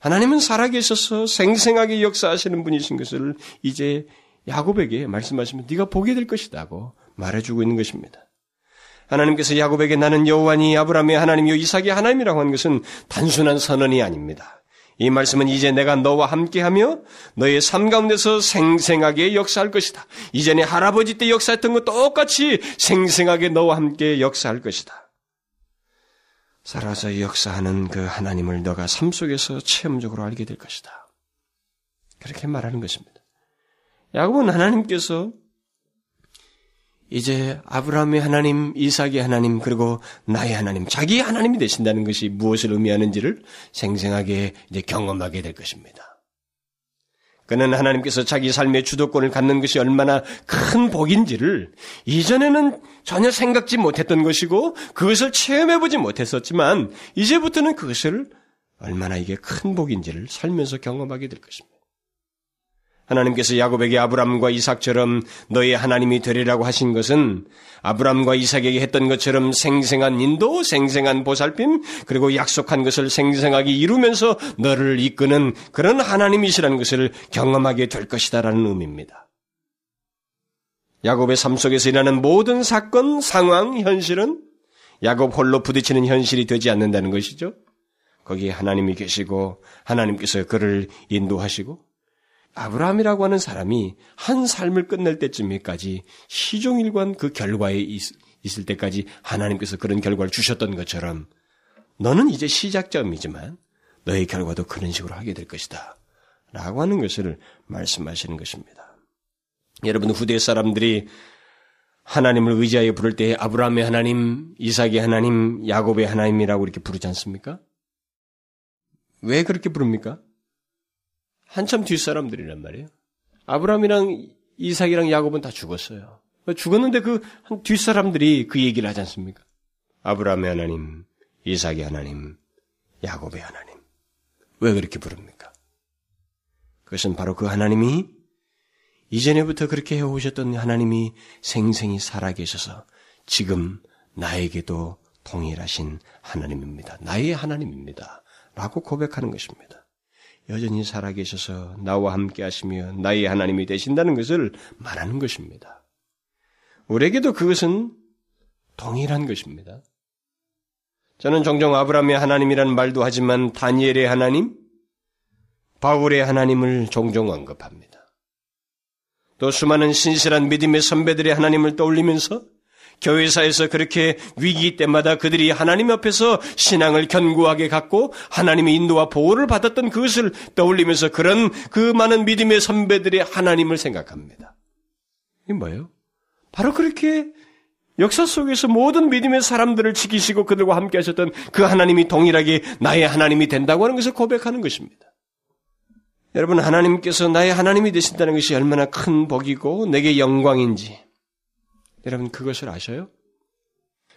하나님은 살아계셔서 생생하게 역사하시는 분이신 것을 이제 야곱에게 말씀하시면 네가 보게 될 것이다고 말해주고 있는 것입니다. 하나님께서 야곱에게 나는 여호와니 아브라함의 하나님이요 이삭의 하나님이라고 하는 것은 단순한 선언이 아닙니다. 이 말씀은 이제 내가 너와 함께하며 너의 삶 가운데서 생생하게 역사할 것이다. 이전에 할아버지 때 역사했던 것 똑같이 생생하게 너와 함께 역사할 것이다. 살아서 역사하는 그 하나님을 너가 삶 속에서 체험적으로 알게 될 것이다. 그렇게 말하는 것입니다. 야곱은 하나님께서 이제 아브라함의 하나님, 이삭의 하나님, 그리고 나의 하나님, 자기 하나님이 되신다는 것이 무엇을 의미하는지를 생생하게 이제 경험하게 될 것입니다. 그는 하나님께서 자기 삶의 주도권을 갖는 것이 얼마나 큰 복인지를 이전에는 전혀 생각지 못했던 것이고 그것을 체험해보지 못했었지만 이제부터는 그것을 얼마나 이게 큰 복인지를 살면서 경험하게 될 것입니다. 하나님께서 야곱에게 아브람과 이삭처럼 너의 하나님이 되리라고 하신 것은 아브람과 이삭에게 했던 것처럼 생생한 인도, 생생한 보살핌, 그리고 약속한 것을 생생하게 이루면서 너를 이끄는 그런 하나님이시라는 것을 경험하게 될 것이다라는 의미입니다. 야곱의 삶 속에서 일어나는 모든 사건, 상황, 현실은 야곱 홀로 부딪히는 현실이 되지 않는다는 것이죠. 거기에 하나님이 계시고 하나님께서 그를 인도하시고 아브라함이라고 하는 사람이 한 삶을 끝낼 때쯤에까지 시종일관 그 결과에 있, 을 때까지 하나님께서 그런 결과를 주셨던 것처럼 너는 이제 시작점이지만 너의 결과도 그런 식으로 하게 될 것이다. 라고 하는 것을 말씀하시는 것입니다. 여러분 후대 사람들이 하나님을 의지하여 부를 때 아브라함의 하나님, 이삭의 하나님, 야곱의 하나님이라고 이렇게 부르지 않습니까? 왜 그렇게 부릅니까? 한참 뒷사람들이란 말이에요. 아브라함이랑 이삭이랑 야곱은 다 죽었어요. 죽었는데 그 뒷사람들이 그 얘기를 하지 않습니까? 아브라함의 하나님, 이삭의 하나님, 야곱의 하나님. 왜 그렇게 부릅니까? 그것은 바로 그 하나님이 이전에부터 그렇게 해오셨던 하나님이 생생히 살아계셔서 지금 나에게도 동일하신 하나님입니다. 나의 하나님입니다. 라고 고백하는 것입니다. 여전히 살아계셔서 나와 함께 하시며 나의 하나님이 되신다는 것을 말하는 것입니다. 우리에게도 그것은 동일한 것입니다. 저는 종종 아브라함의 하나님이라는 말도 하지만 다니엘의 하나님, 바울의 하나님을 종종 언급합니다. 또 수많은 신실한 믿음의 선배들의 하나님을 떠올리면서 교회사에서 그렇게 위기 때마다 그들이 하나님 앞에서 신앙을 견고하게 갖고 하나님의 인도와 보호를 받았던 그것을 떠올리면서 그런 그 많은 믿음의 선배들의 하나님을 생각합니다. 이게 뭐예요? 바로 그렇게 역사 속에서 모든 믿음의 사람들을 지키시고 그들과 함께 하셨던 그 하나님이 동일하게 나의 하나님이 된다고 하는 것을 고백하는 것입니다. 여러분, 하나님께서 나의 하나님이 되신다는 것이 얼마나 큰 복이고 내게 영광인지 여러분 그것을 아셔요?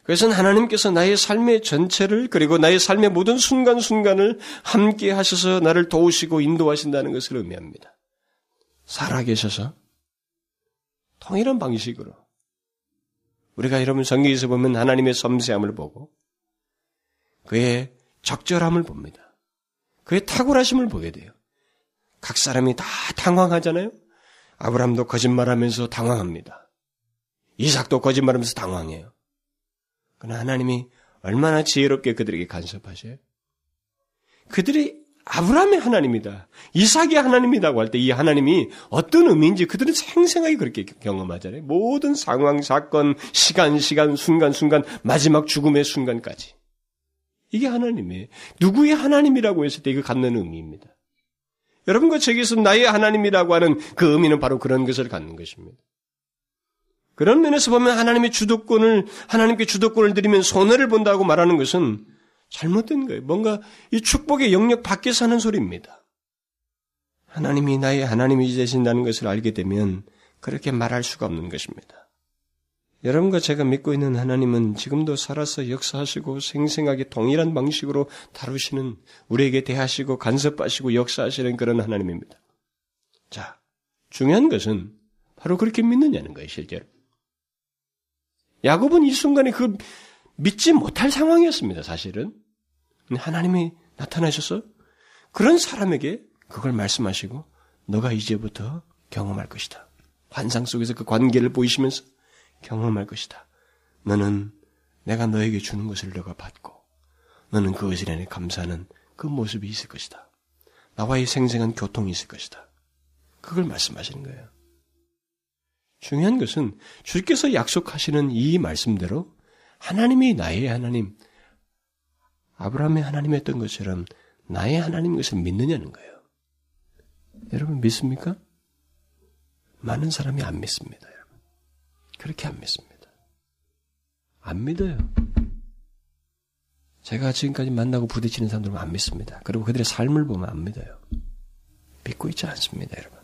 그것은 하나님께서 나의 삶의 전체를 그리고 나의 삶의 모든 순간순간을 함께 하셔서 나를 도우시고 인도하신다는 것을 의미합니다. 살아계셔서 통일한 방식으로 우리가 여러분 성경에서 보면 하나님의 섬세함을 보고 그의 적절함을 봅니다. 그의 탁월하심을 보게 돼요. 각 사람이 다 당황하잖아요. 아브라함도 거짓말하면서 당황합니다. 이삭도 거짓말하면서 당황해요. 그러나 하나님이 얼마나 지혜롭게 그들에게 간섭하셔요. 그들이 아브라함의 하나님이다. 이삭의 하나님이라고 할 때 이 하나님이 어떤 의미인지 그들은 생생하게 그렇게 경험하잖아요. 모든 상황, 사건, 시간, 시간, 순간, 순간, 마지막 죽음의 순간까지. 이게 하나님이에요. 누구의 하나님이라고 했을 때 이거 갖는 의미입니다. 여러분과 저에게서 나의 하나님이라고 하는 그 의미는 바로 그런 것을 갖는 것입니다. 그런 면에서 보면 하나님의 주도권을, 하나님께 주도권을 드리면 손해를 본다고 말하는 것은 잘못된 거예요. 뭔가 이 축복의 영역 밖에서 하는 소리입니다. 하나님이 나의 하나님이 되신다는 것을 알게 되면 그렇게 말할 수가 없는 것입니다. 여러분과 제가 믿고 있는 하나님은 지금도 살아서 역사하시고 생생하게 동일한 방식으로 다루시는 우리에게 대하시고 간섭하시고 역사하시는 그런 하나님입니다. 자, 중요한 것은 바로 그렇게 믿느냐는 거예요, 실제로. 야곱은 이 순간에 그 믿지 못할 상황이었습니다, 사실은. 하나님이 나타나셔서 그런 사람에게 그걸 말씀하시고 너가 이제부터 경험할 것이다. 환상 속에서 그 관계를 보이시면서 경험할 것이다. 너는 내가 너에게 주는 것을 너가 받고 너는 그것에 대해 감사하는 그 모습이 있을 것이다. 나와의 생생한 교통이 있을 것이다. 그걸 말씀하시는 거예요. 중요한 것은 주께서 약속하시는 이 말씀대로 하나님이 나의 하나님, 아브라함의 하나님이었던 것처럼 나의 하나님인 것을 믿느냐는 거예요. 여러분 믿습니까? 많은 사람이 안 믿습니다. 여러분. 그렇게 안 믿습니다. 안 믿어요. 제가 지금까지 만나고 부딪히는 사람들은 안 믿습니다. 그리고 그들의 삶을 보면 안 믿어요. 믿고 있지 않습니다, 여러분.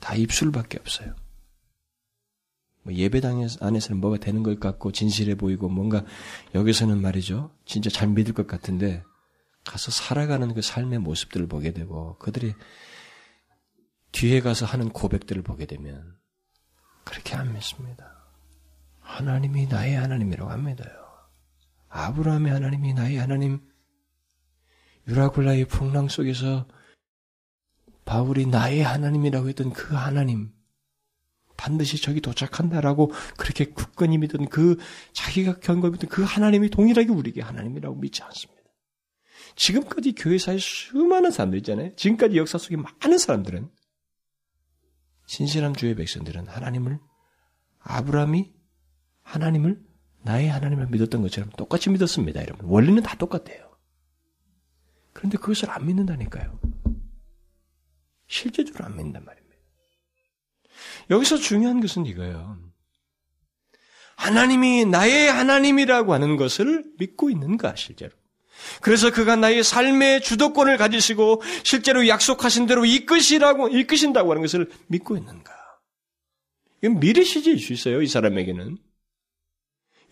다 입술밖에 없어요. 뭐 예배당 안에서는 뭐가 되는 것 같고 진실해 보이고 뭔가 여기서는 말이죠. 진짜 잘 믿을 것 같은데 가서 살아가는 그 삶의 모습들을 보게 되고 그들이 뒤에 가서 하는 고백들을 보게 되면 그렇게 안 믿습니다. 하나님이 나의 하나님이라고 합니다요. 아브라함의 하나님이 나의 하나님, 유라굴라의 풍랑 속에서 바울이 나의 하나님이라고 했던 그 하나님, 반드시 저기 도착한다라고 그렇게 굳건히 믿던 그 자기가 경험했던 그 하나님이 동일하게 우리에게 하나님이라고 믿지 않습니다. 지금까지 교회사에 수많은 사람들 있잖아요. 지금까지 역사 속에 많은 사람들은 신실한 주의 백성들은 하나님을 아브라함이 하나님을 나의 하나님을 믿었던 것처럼 똑같이 믿었습니다, 여러분. 원리는 다 똑같아요. 그런데 그것을 안 믿는다니까요. 실제적으로 안 믿는단 말입니다. 여기서 중요한 것은 이거예요. 하나님이 나의 하나님이라고 하는 것을 믿고 있는가, 실제로. 그래서 그가 나의 삶의 주도권을 가지시고 실제로 약속하신 대로 이끄시라고 이끄신다고 하는 것을 믿고 있는가? 이건 미래시제일 수 있어요. 이 사람에게는.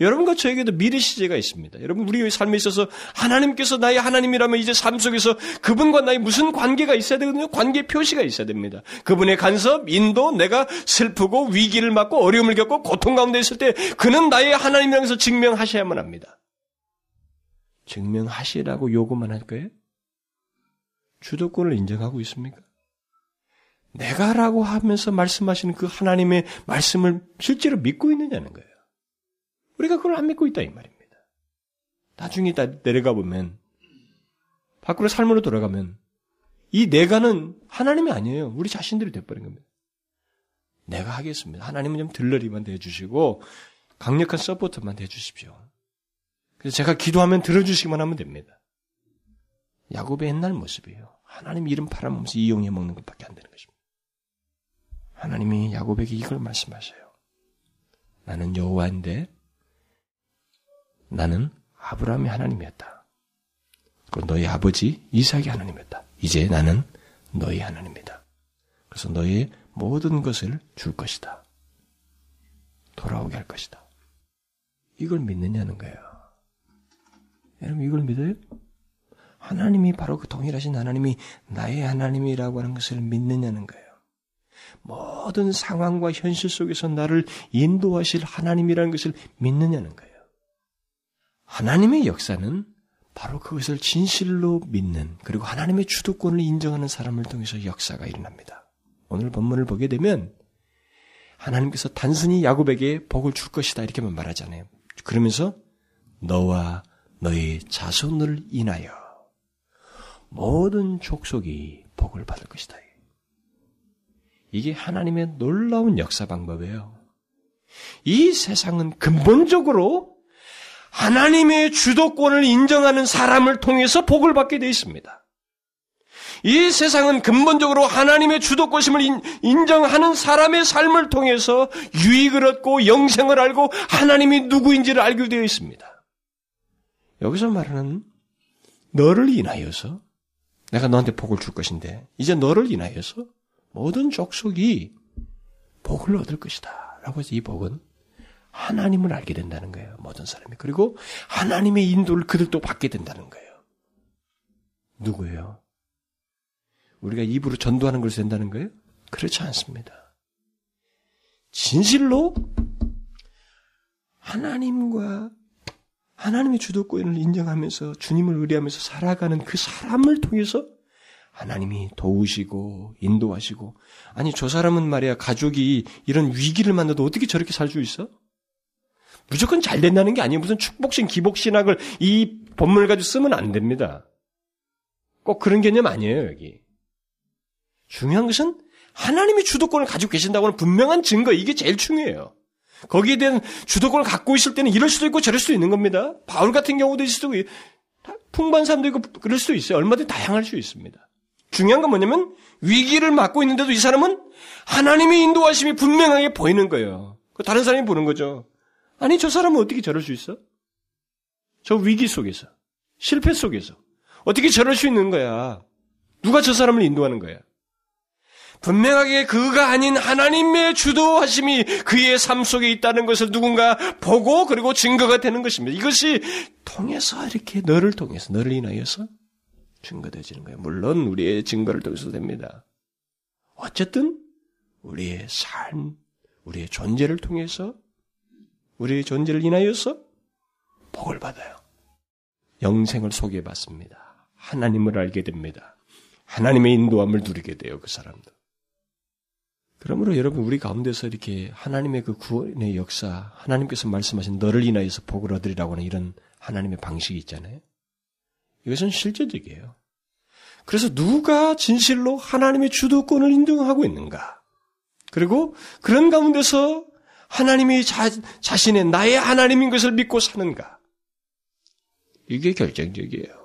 여러분과 저에게도 미래 시제가 있습니다. 여러분 우리 삶에 있어서 하나님께서 나의 하나님이라면 이제 삶 속에서 그분과 나의 무슨 관계가 있어야 되거든요. 관계 표시가 있어야 됩니다. 그분의 간섭, 인도, 내가 슬프고 위기를 맞고 어려움을 겪고 고통 가운데 있을 때 그는 나의 하나님이라는 것을 증명하셔야만 합니다. 증명하시라고 요구만 할 거예요? 주도권을 인정하고 있습니까? 내가라고 하면서 말씀하시는 그 하나님의 말씀을 실제로 믿고 있느냐는 거예요. 우리가 그걸 안 믿고 있다 이 말입니다. 나중에 다 내려가 보면 밖으로 삶으로 돌아가면 이 내가는 하나님이 아니에요. 우리 자신들이 돼버린 겁니다. 내가 하겠습니다. 하나님은 좀 들러리만 대주시고 강력한 서포트만 대주십시오. 그래서 제가 기도하면 들어주시기만 하면 됩니다. 야곱의 옛날 모습이에요. 하나님 이름 팔아먹으면서 이용해 먹는 것밖에 안 되는 것입니다. 하나님이 야곱에게 이걸 말씀하셔요. 나는 여호와인데 나는 아브라함의 하나님이었다. 그 너희 아버지 이삭의 하나님이었다. 이제 나는 너희 하나님이다. 그래서 너희 모든 것을 줄 것이다. 돌아오게 할 것이다. 이걸 믿느냐는 거예요. 여러분 이걸 믿어요? 하나님이 바로 그 동일하신 하나님이 나의 하나님이라고 하는 것을 믿느냐는 거예요. 모든 상황과 현실 속에서 나를 인도하실 하나님이라는 것을 믿느냐는 거예요. 하나님의 역사는 바로 그것을 진실로 믿는 그리고 하나님의 주도권을 인정하는 사람을 통해서 역사가 일어납니다. 오늘 본문을 보게 되면 하나님께서 단순히 야곱에게 복을 줄 것이다 이렇게만 말하잖아요. 그러면서 너와 너의 자손을 인하여 모든 족속이 복을 받을 것이다. 이게 하나님의 놀라운 역사 방법이에요. 이 세상은 근본적으로 하나님의 주도권을 인정하는 사람을 통해서 복을 받게 되어 있습니다. 이 세상은 근본적으로 하나님의 주도권심을 인정하는 사람의 삶을 통해서 유익을 얻고 영생을 알고 하나님이 누구인지를 알게 되어 있습니다. 여기서 말하는 너를 인하여서 내가 너한테 복을 줄 것인데 이제 너를 인하여서 모든 족속이 복을 얻을 것이다. 라고 해서 이 복은 하나님을 알게 된다는 거예요. 모든 사람이. 그리고 하나님의 인도를 그들도 받게 된다는 거예요. 누구예요? 우리가 입으로 전도하는 것을 된다는 거예요? 그렇지 않습니다. 진실로 하나님과 하나님의 주도권을 인정하면서 주님을 의뢰하면서 살아가는 그 사람을 통해서 하나님이 도우시고 인도하시고 아니 저 사람은 말이야 가족이 이런 위기를 만나도 어떻게 저렇게 살 수 있어? 무조건 잘 된다는 게 아니에요. 무슨 축복신, 기복신학을 이 본문을 가지고 쓰면 안 됩니다. 꼭 그런 개념 아니에요, 여기. 중요한 것은 하나님이 주도권을 가지고 계신다고 하는 분명한 증거, 이게 제일 중요해요. 거기에 대한 주도권을 갖고 있을 때는 이럴 수도 있고 저럴 수도 있는 겁니다. 바울 같은 경우도 있을 수도 있고, 풍부한 사람도 있고 그럴 수도 있어요. 얼마든지 다양할 수 있습니다. 중요한 건 뭐냐면 위기를 맞고 있는데도 이 사람은 하나님의 인도하심이 분명하게 보이는 거예요. 그 다른 사람이 보는 거죠. 아니, 저 사람은 어떻게 저럴 수 있어? 저 위기 속에서, 실패 속에서. 어떻게 저럴 수 있는 거야? 누가 저 사람을 인도하는 거야? 분명하게 그가 아닌 하나님의 주도하심이 그의 삶 속에 있다는 것을 누군가 보고 그리고 증거가 되는 것입니다. 이것이 통해서 이렇게 너를 통해서 너를 인하여서 증거되어지는 거예요. 물론 우리의 증거를 통해서 됩니다. 어쨌든 우리의 삶, 우리의 존재를 통해서 우리의 존재를 인하여서 복을 받아요. 영생을 소개받습니다. 하나님을 알게 됩니다. 하나님의 인도함을 누리게 돼요, 그 사람도. 그러므로 여러분, 우리 가운데서 이렇게 하나님의 그 구원의 역사, 하나님께서 말씀하신 너를 인하여서 복을 얻으리라고 하는 이런 하나님의 방식이 있잖아요. 이것은 실제적이에요. 그래서 누가 진실로 하나님의 주도권을 인정하고 있는가? 그리고 그런 가운데서 하나님이 자, 자신의 나의 하나님인 것을 믿고 사는가? 이게 결정적이에요.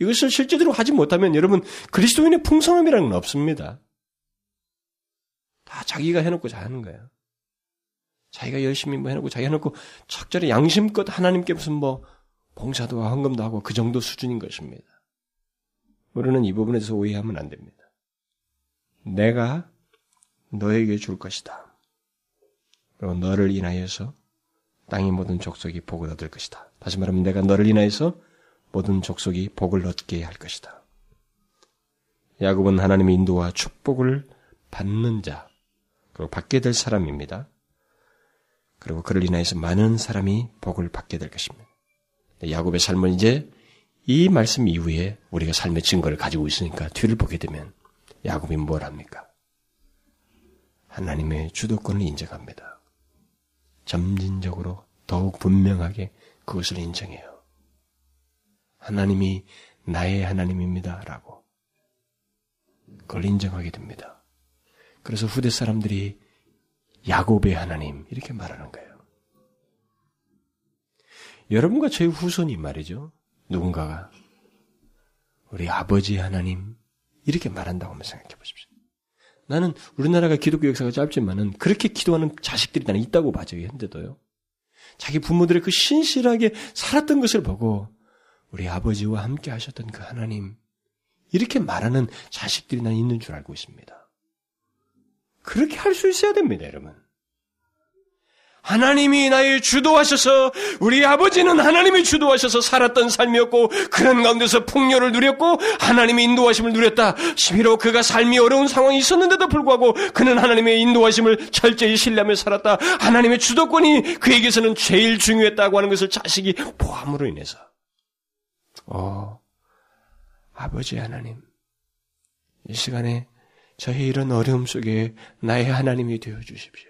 이것을 실제로 하지 못하면 여러분 그리스도인의 풍성함이라는 건 없습니다. 다 자기가 해놓고 하는 거예요. 자기가 열심히 뭐 해놓고 자기 해놓고 적절히 양심껏 하나님께 무슨 뭐 봉사도 헌금도 하고 그 정도 수준인 것입니다. 우리는 이 부분에 서 오해하면 안 됩니다. 내가 너에게 줄 것이다. 그리고 너를 인하여서 땅의 모든 족속이 복을 얻을 것이다. 다시 말하면 내가 너를 인하여서 모든 족속이 복을 얻게 할 것이다. 야곱은 하나님의 인도와 축복을 받는 자, 그리고 받게 될 사람입니다. 그리고 그를 인하여서 많은 사람이 복을 받게 될 것입니다. 야곱의 삶은 이제 이 말씀 이후에 우리가 삶의 증거를 가지고 있으니까 뒤를 보게 되면 야곱이 뭘 합니까? 하나님의 주도권을 인정합니다. 점진적으로 더욱 분명하게 그것을 인정해요. 하나님이 나의 하나님입니다. 라고. 그걸 인정하게 됩니다. 그래서 후대 사람들이 야곱의 하나님, 이렇게 말하는 거예요. 여러분과 저희 후손이 말이죠. 누군가가 우리 아버지 하나님, 이렇게 말한다고 한번 생각해 보십시오. 나는 우리나라가 기독교 역사가 짧지만은 그렇게 기도하는 자식들이 나는 있다고 봐죠, 현재도요. 자기 부모들의 그 신실하게 살았던 것을 보고 우리 아버지와 함께 하셨던 그 하나님, 이렇게 말하는 자식들이 난 있는 줄 알고 있습니다. 그렇게 할 수 있어야 됩니다, 여러분. 하나님이 나의 주도하셔서 우리 아버지는 하나님이 주도하셔서 살았던 삶이었고 그런 가운데서 풍요를 누렸고 하나님의 인도하심을 누렸다. 심히로 그가 삶이 어려운 상황이 있었는데도 불구하고 그는 하나님의 인도하심을 철저히 신뢰하며 살았다. 하나님의 주도권이 그에게서는 제일 중요했다고 하는 것을 자식이 포함으로 인해서 어 아버지 하나님 이 시간에 저희 이런 어려움 속에 나의 하나님이 되어 주십시오.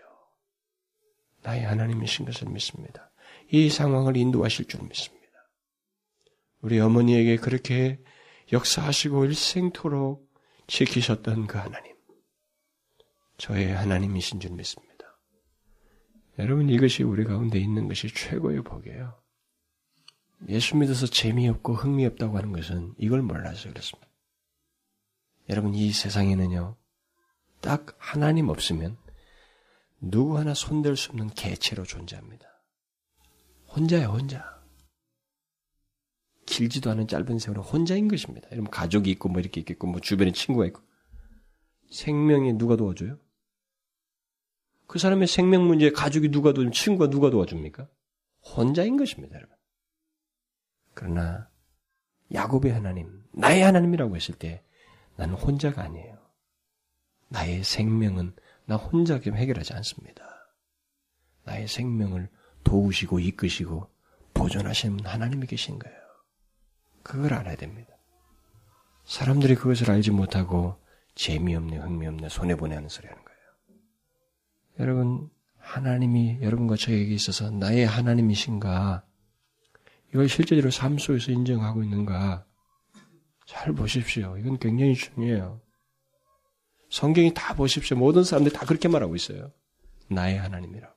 나의 하나님이신 것을 믿습니다. 이 상황을 인도하실 줄 믿습니다. 우리 어머니에게 그렇게 역사하시고 일생토록 지키셨던 그 하나님. 저의 하나님이신 줄 믿습니다. 여러분 이것이 우리 가운데 있는 것이 최고의 복이에요. 예수 믿어서 재미없고 흥미없다고 하는 것은 이걸 몰라서 그렇습니다. 여러분 이 세상에는요. 딱 하나님 없으면 누구 하나 손댈 수 없는 개체로 존재합니다. 혼자야, 혼자. 길지도 않은 짧은 세월은 혼자인 것입니다. 여러분, 가족이 있고, 뭐 이렇게 있겠고, 뭐 주변에 친구가 있고. 생명에 누가 도와줘요? 그 사람의 생명 문제에 가족이 누가 도와주면 친구가 누가 도와줍니까? 혼자인 것입니다, 여러분. 그러나, 야곱의 하나님, 나의 하나님이라고 했을 때, 나는 혼자가 아니에요. 나의 생명은 나 혼자 좀 해결하지 않습니다. 나의 생명을 도우시고 이끄시고 보존하시는 하나님이 계신 거예요. 그걸 알아야 됩니다. 사람들이 그것을 알지 못하고 재미없네, 흥미없네, 손해보내 하는 소리 하는 거예요. 여러분, 하나님이 여러분과 저에게 있어서 나의 하나님이신가? 이걸 실제로 삶 속에서 인정하고 있는가? 잘 보십시오. 이건 굉장히 중요해요. 성경이 다 보십시오. 모든 사람들이 다 그렇게 말하고 있어요. 나의 하나님이라고.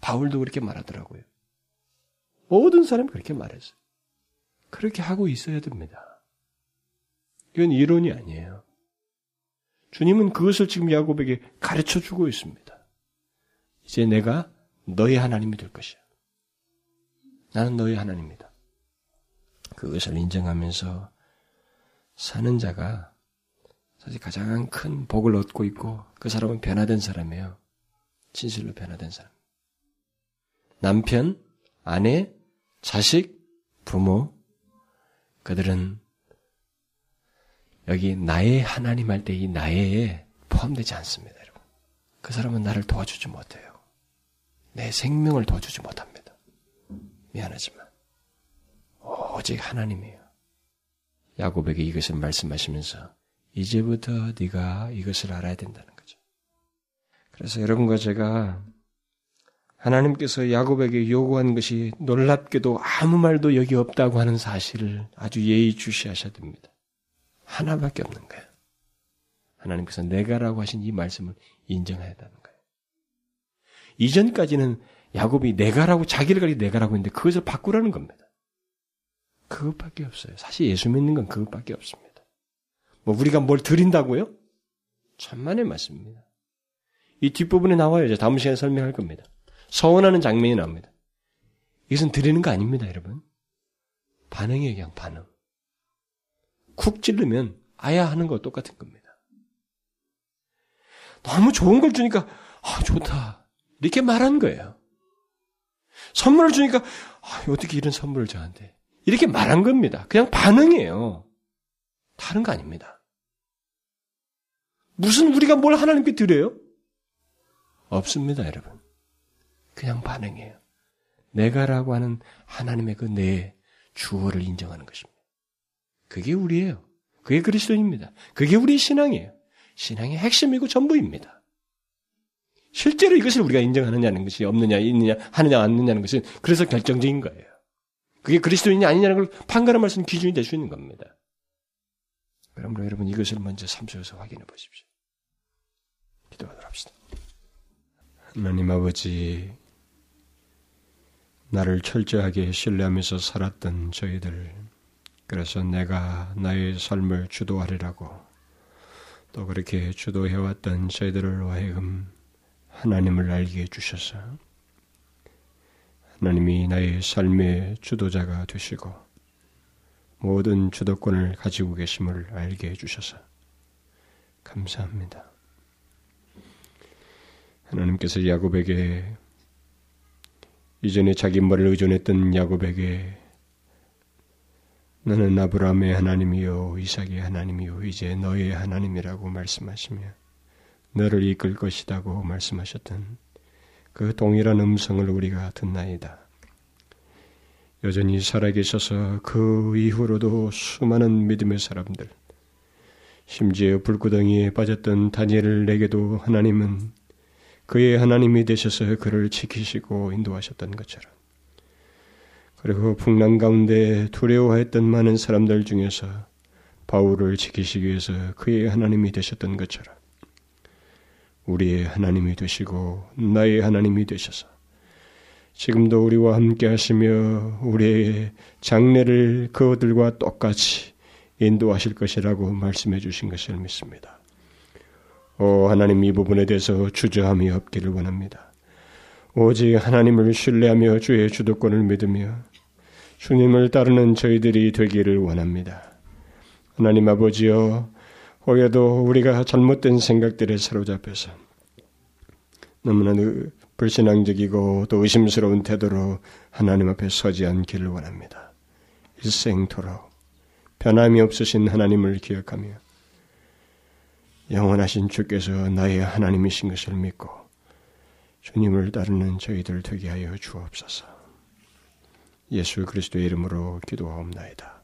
바울도 그렇게 말하더라고요. 모든 사람이 그렇게 말했어요. 그렇게 하고 있어야 됩니다. 이건 이론이 아니에요. 주님은 그것을 지금 야곱에게 가르쳐 주고 있습니다. 이제 내가 너의 하나님이 될 것이야. 나는 너의 하나님이다. 그것을 인정하면서 사는 자가 사실 가장 큰 복을 얻고 있고 그 사람은 변화된 사람이에요. 진실로 변화된 사람. 남편, 아내, 자식, 부모, 그들은 여기 나의 하나님 할 때 이 나의 포함되지 않습니다, 여러분. 그 사람은 나를 도와주지 못해요. 내 생명을 도와주지 못합니다. 미안하지만. 오직 하나님이에요. 야곱에게 이것을 말씀하시면서 이제부터 네가 이것을 알아야 된다는 거죠. 그래서 여러분과 제가 하나님께서 야곱에게 요구한 것이 놀랍게도 아무 말도 여기 없다고 하는 사실을 아주 예의주시하셔야 됩니다. 하나밖에 없는 거예요. 하나님께서 내가라고 하신 이 말씀을 인정해야 되는 거예요. 이전까지는 야곱이 내가라고 자기를 가리 내가라고 했는데 그것을 바꾸라는 겁니다. 그것밖에 없어요. 사실 예수 믿는 건 그것밖에 없습니다. 뭐 우리가 뭘 드린다고요? 천만의 말씀입니다. 이 뒷부분에 나와요. 이제 다음 시간에 설명할 겁니다. 서원하는 장면이 나옵니다. 이것은 드리는 거 아닙니다, 여러분. 반응이에요, 그냥 반응. 쿡 찌르면 아야 하는 거 똑같은 겁니다. 너무 좋은 걸 주니까, 아, 좋다. 이렇게 말한 거예요. 선물을 주니까, 아, 어떻게 이런 선물을 저한테. 이렇게 말한 겁니다. 그냥 반응이에요. 다른 거 아닙니다. 무슨 우리가 뭘 하나님께 드려요? 없습니다, 여러분. 그냥 반응이에요. 내가라고 하는 하나님의 그내 주어를 인정하는 것입니다. 그게 우리예요. 그게 그리스도입니다. 그게 우리의 신앙이에요. 신앙의 핵심이고 전부입니다. 실제로 이것을 우리가 인정하느냐는 것이 없느냐, 있느냐, 하느냐, 않느냐는 것은 그래서 결정적인 거예요. 그게 그리스도인이 아니냐는 걸 판가름할 수 있는 기준이 될 수 있는 겁니다. 그러므로 여러분 이것을 먼저 삶 속에서 확인해 보십시오. 기도하도록 합시다. 하나님 아버지, 나를 철저하게 신뢰하면서 살았던 저희들, 그래서 내가 나의 삶을 주도하리라고 또 그렇게 주도해왔던 저희들을 하여금 하나님을 알게 해주셔서 하나님이 나의 삶의 주도자가 되시고 모든 주도권을 가지고 계심을 알게 해주셔서 감사합니다. 하나님께서 야곱에게 이전에 자기 말을 의존했던 야곱에게 너는 아브라함의 하나님이요 이삭의 하나님이요 이제 너의 하나님이라고 말씀하시며 너를 이끌 것이다고 말씀하셨던 그 동일한 음성을 우리가 듣나이다. 여전히 살아계셔서 그 이후로도 수많은 믿음의 사람들, 심지어 불구덩이에 빠졌던 다니엘을 내게도 하나님은 그의 하나님이 되셔서 그를 지키시고 인도하셨던 것처럼 그리고 풍랑 가운데 두려워했던 많은 사람들 중에서 바울을 지키시기 위해서 그의 하나님이 되셨던 것처럼 우리의 하나님이 되시고 나의 하나님이 되셔서 지금도 우리와 함께 하시며 우리의 장래를 그들과 똑같이 인도하실 것이라고 말씀해 주신 것을 믿습니다. 오 하나님 이 부분에 대해서 주저함이 없기를 원합니다. 오직 하나님을 신뢰하며 주의 주도권을 믿으며 주님을 따르는 저희들이 되기를 원합니다. 하나님 아버지여 혹여도 우리가 잘못된 생각들에 사로잡혀서 너무나 불신앙적이고 또 의심스러운 태도로 하나님 앞에 서지 않기를 원합니다. 일생토록 변함이 없으신 하나님을 기억하며 영원하신 주께서 나의 하나님이신 것을 믿고 주님을 따르는 저희들 되게 하여 주옵소서. 예수 그리스도의 이름으로 기도하옵나이다.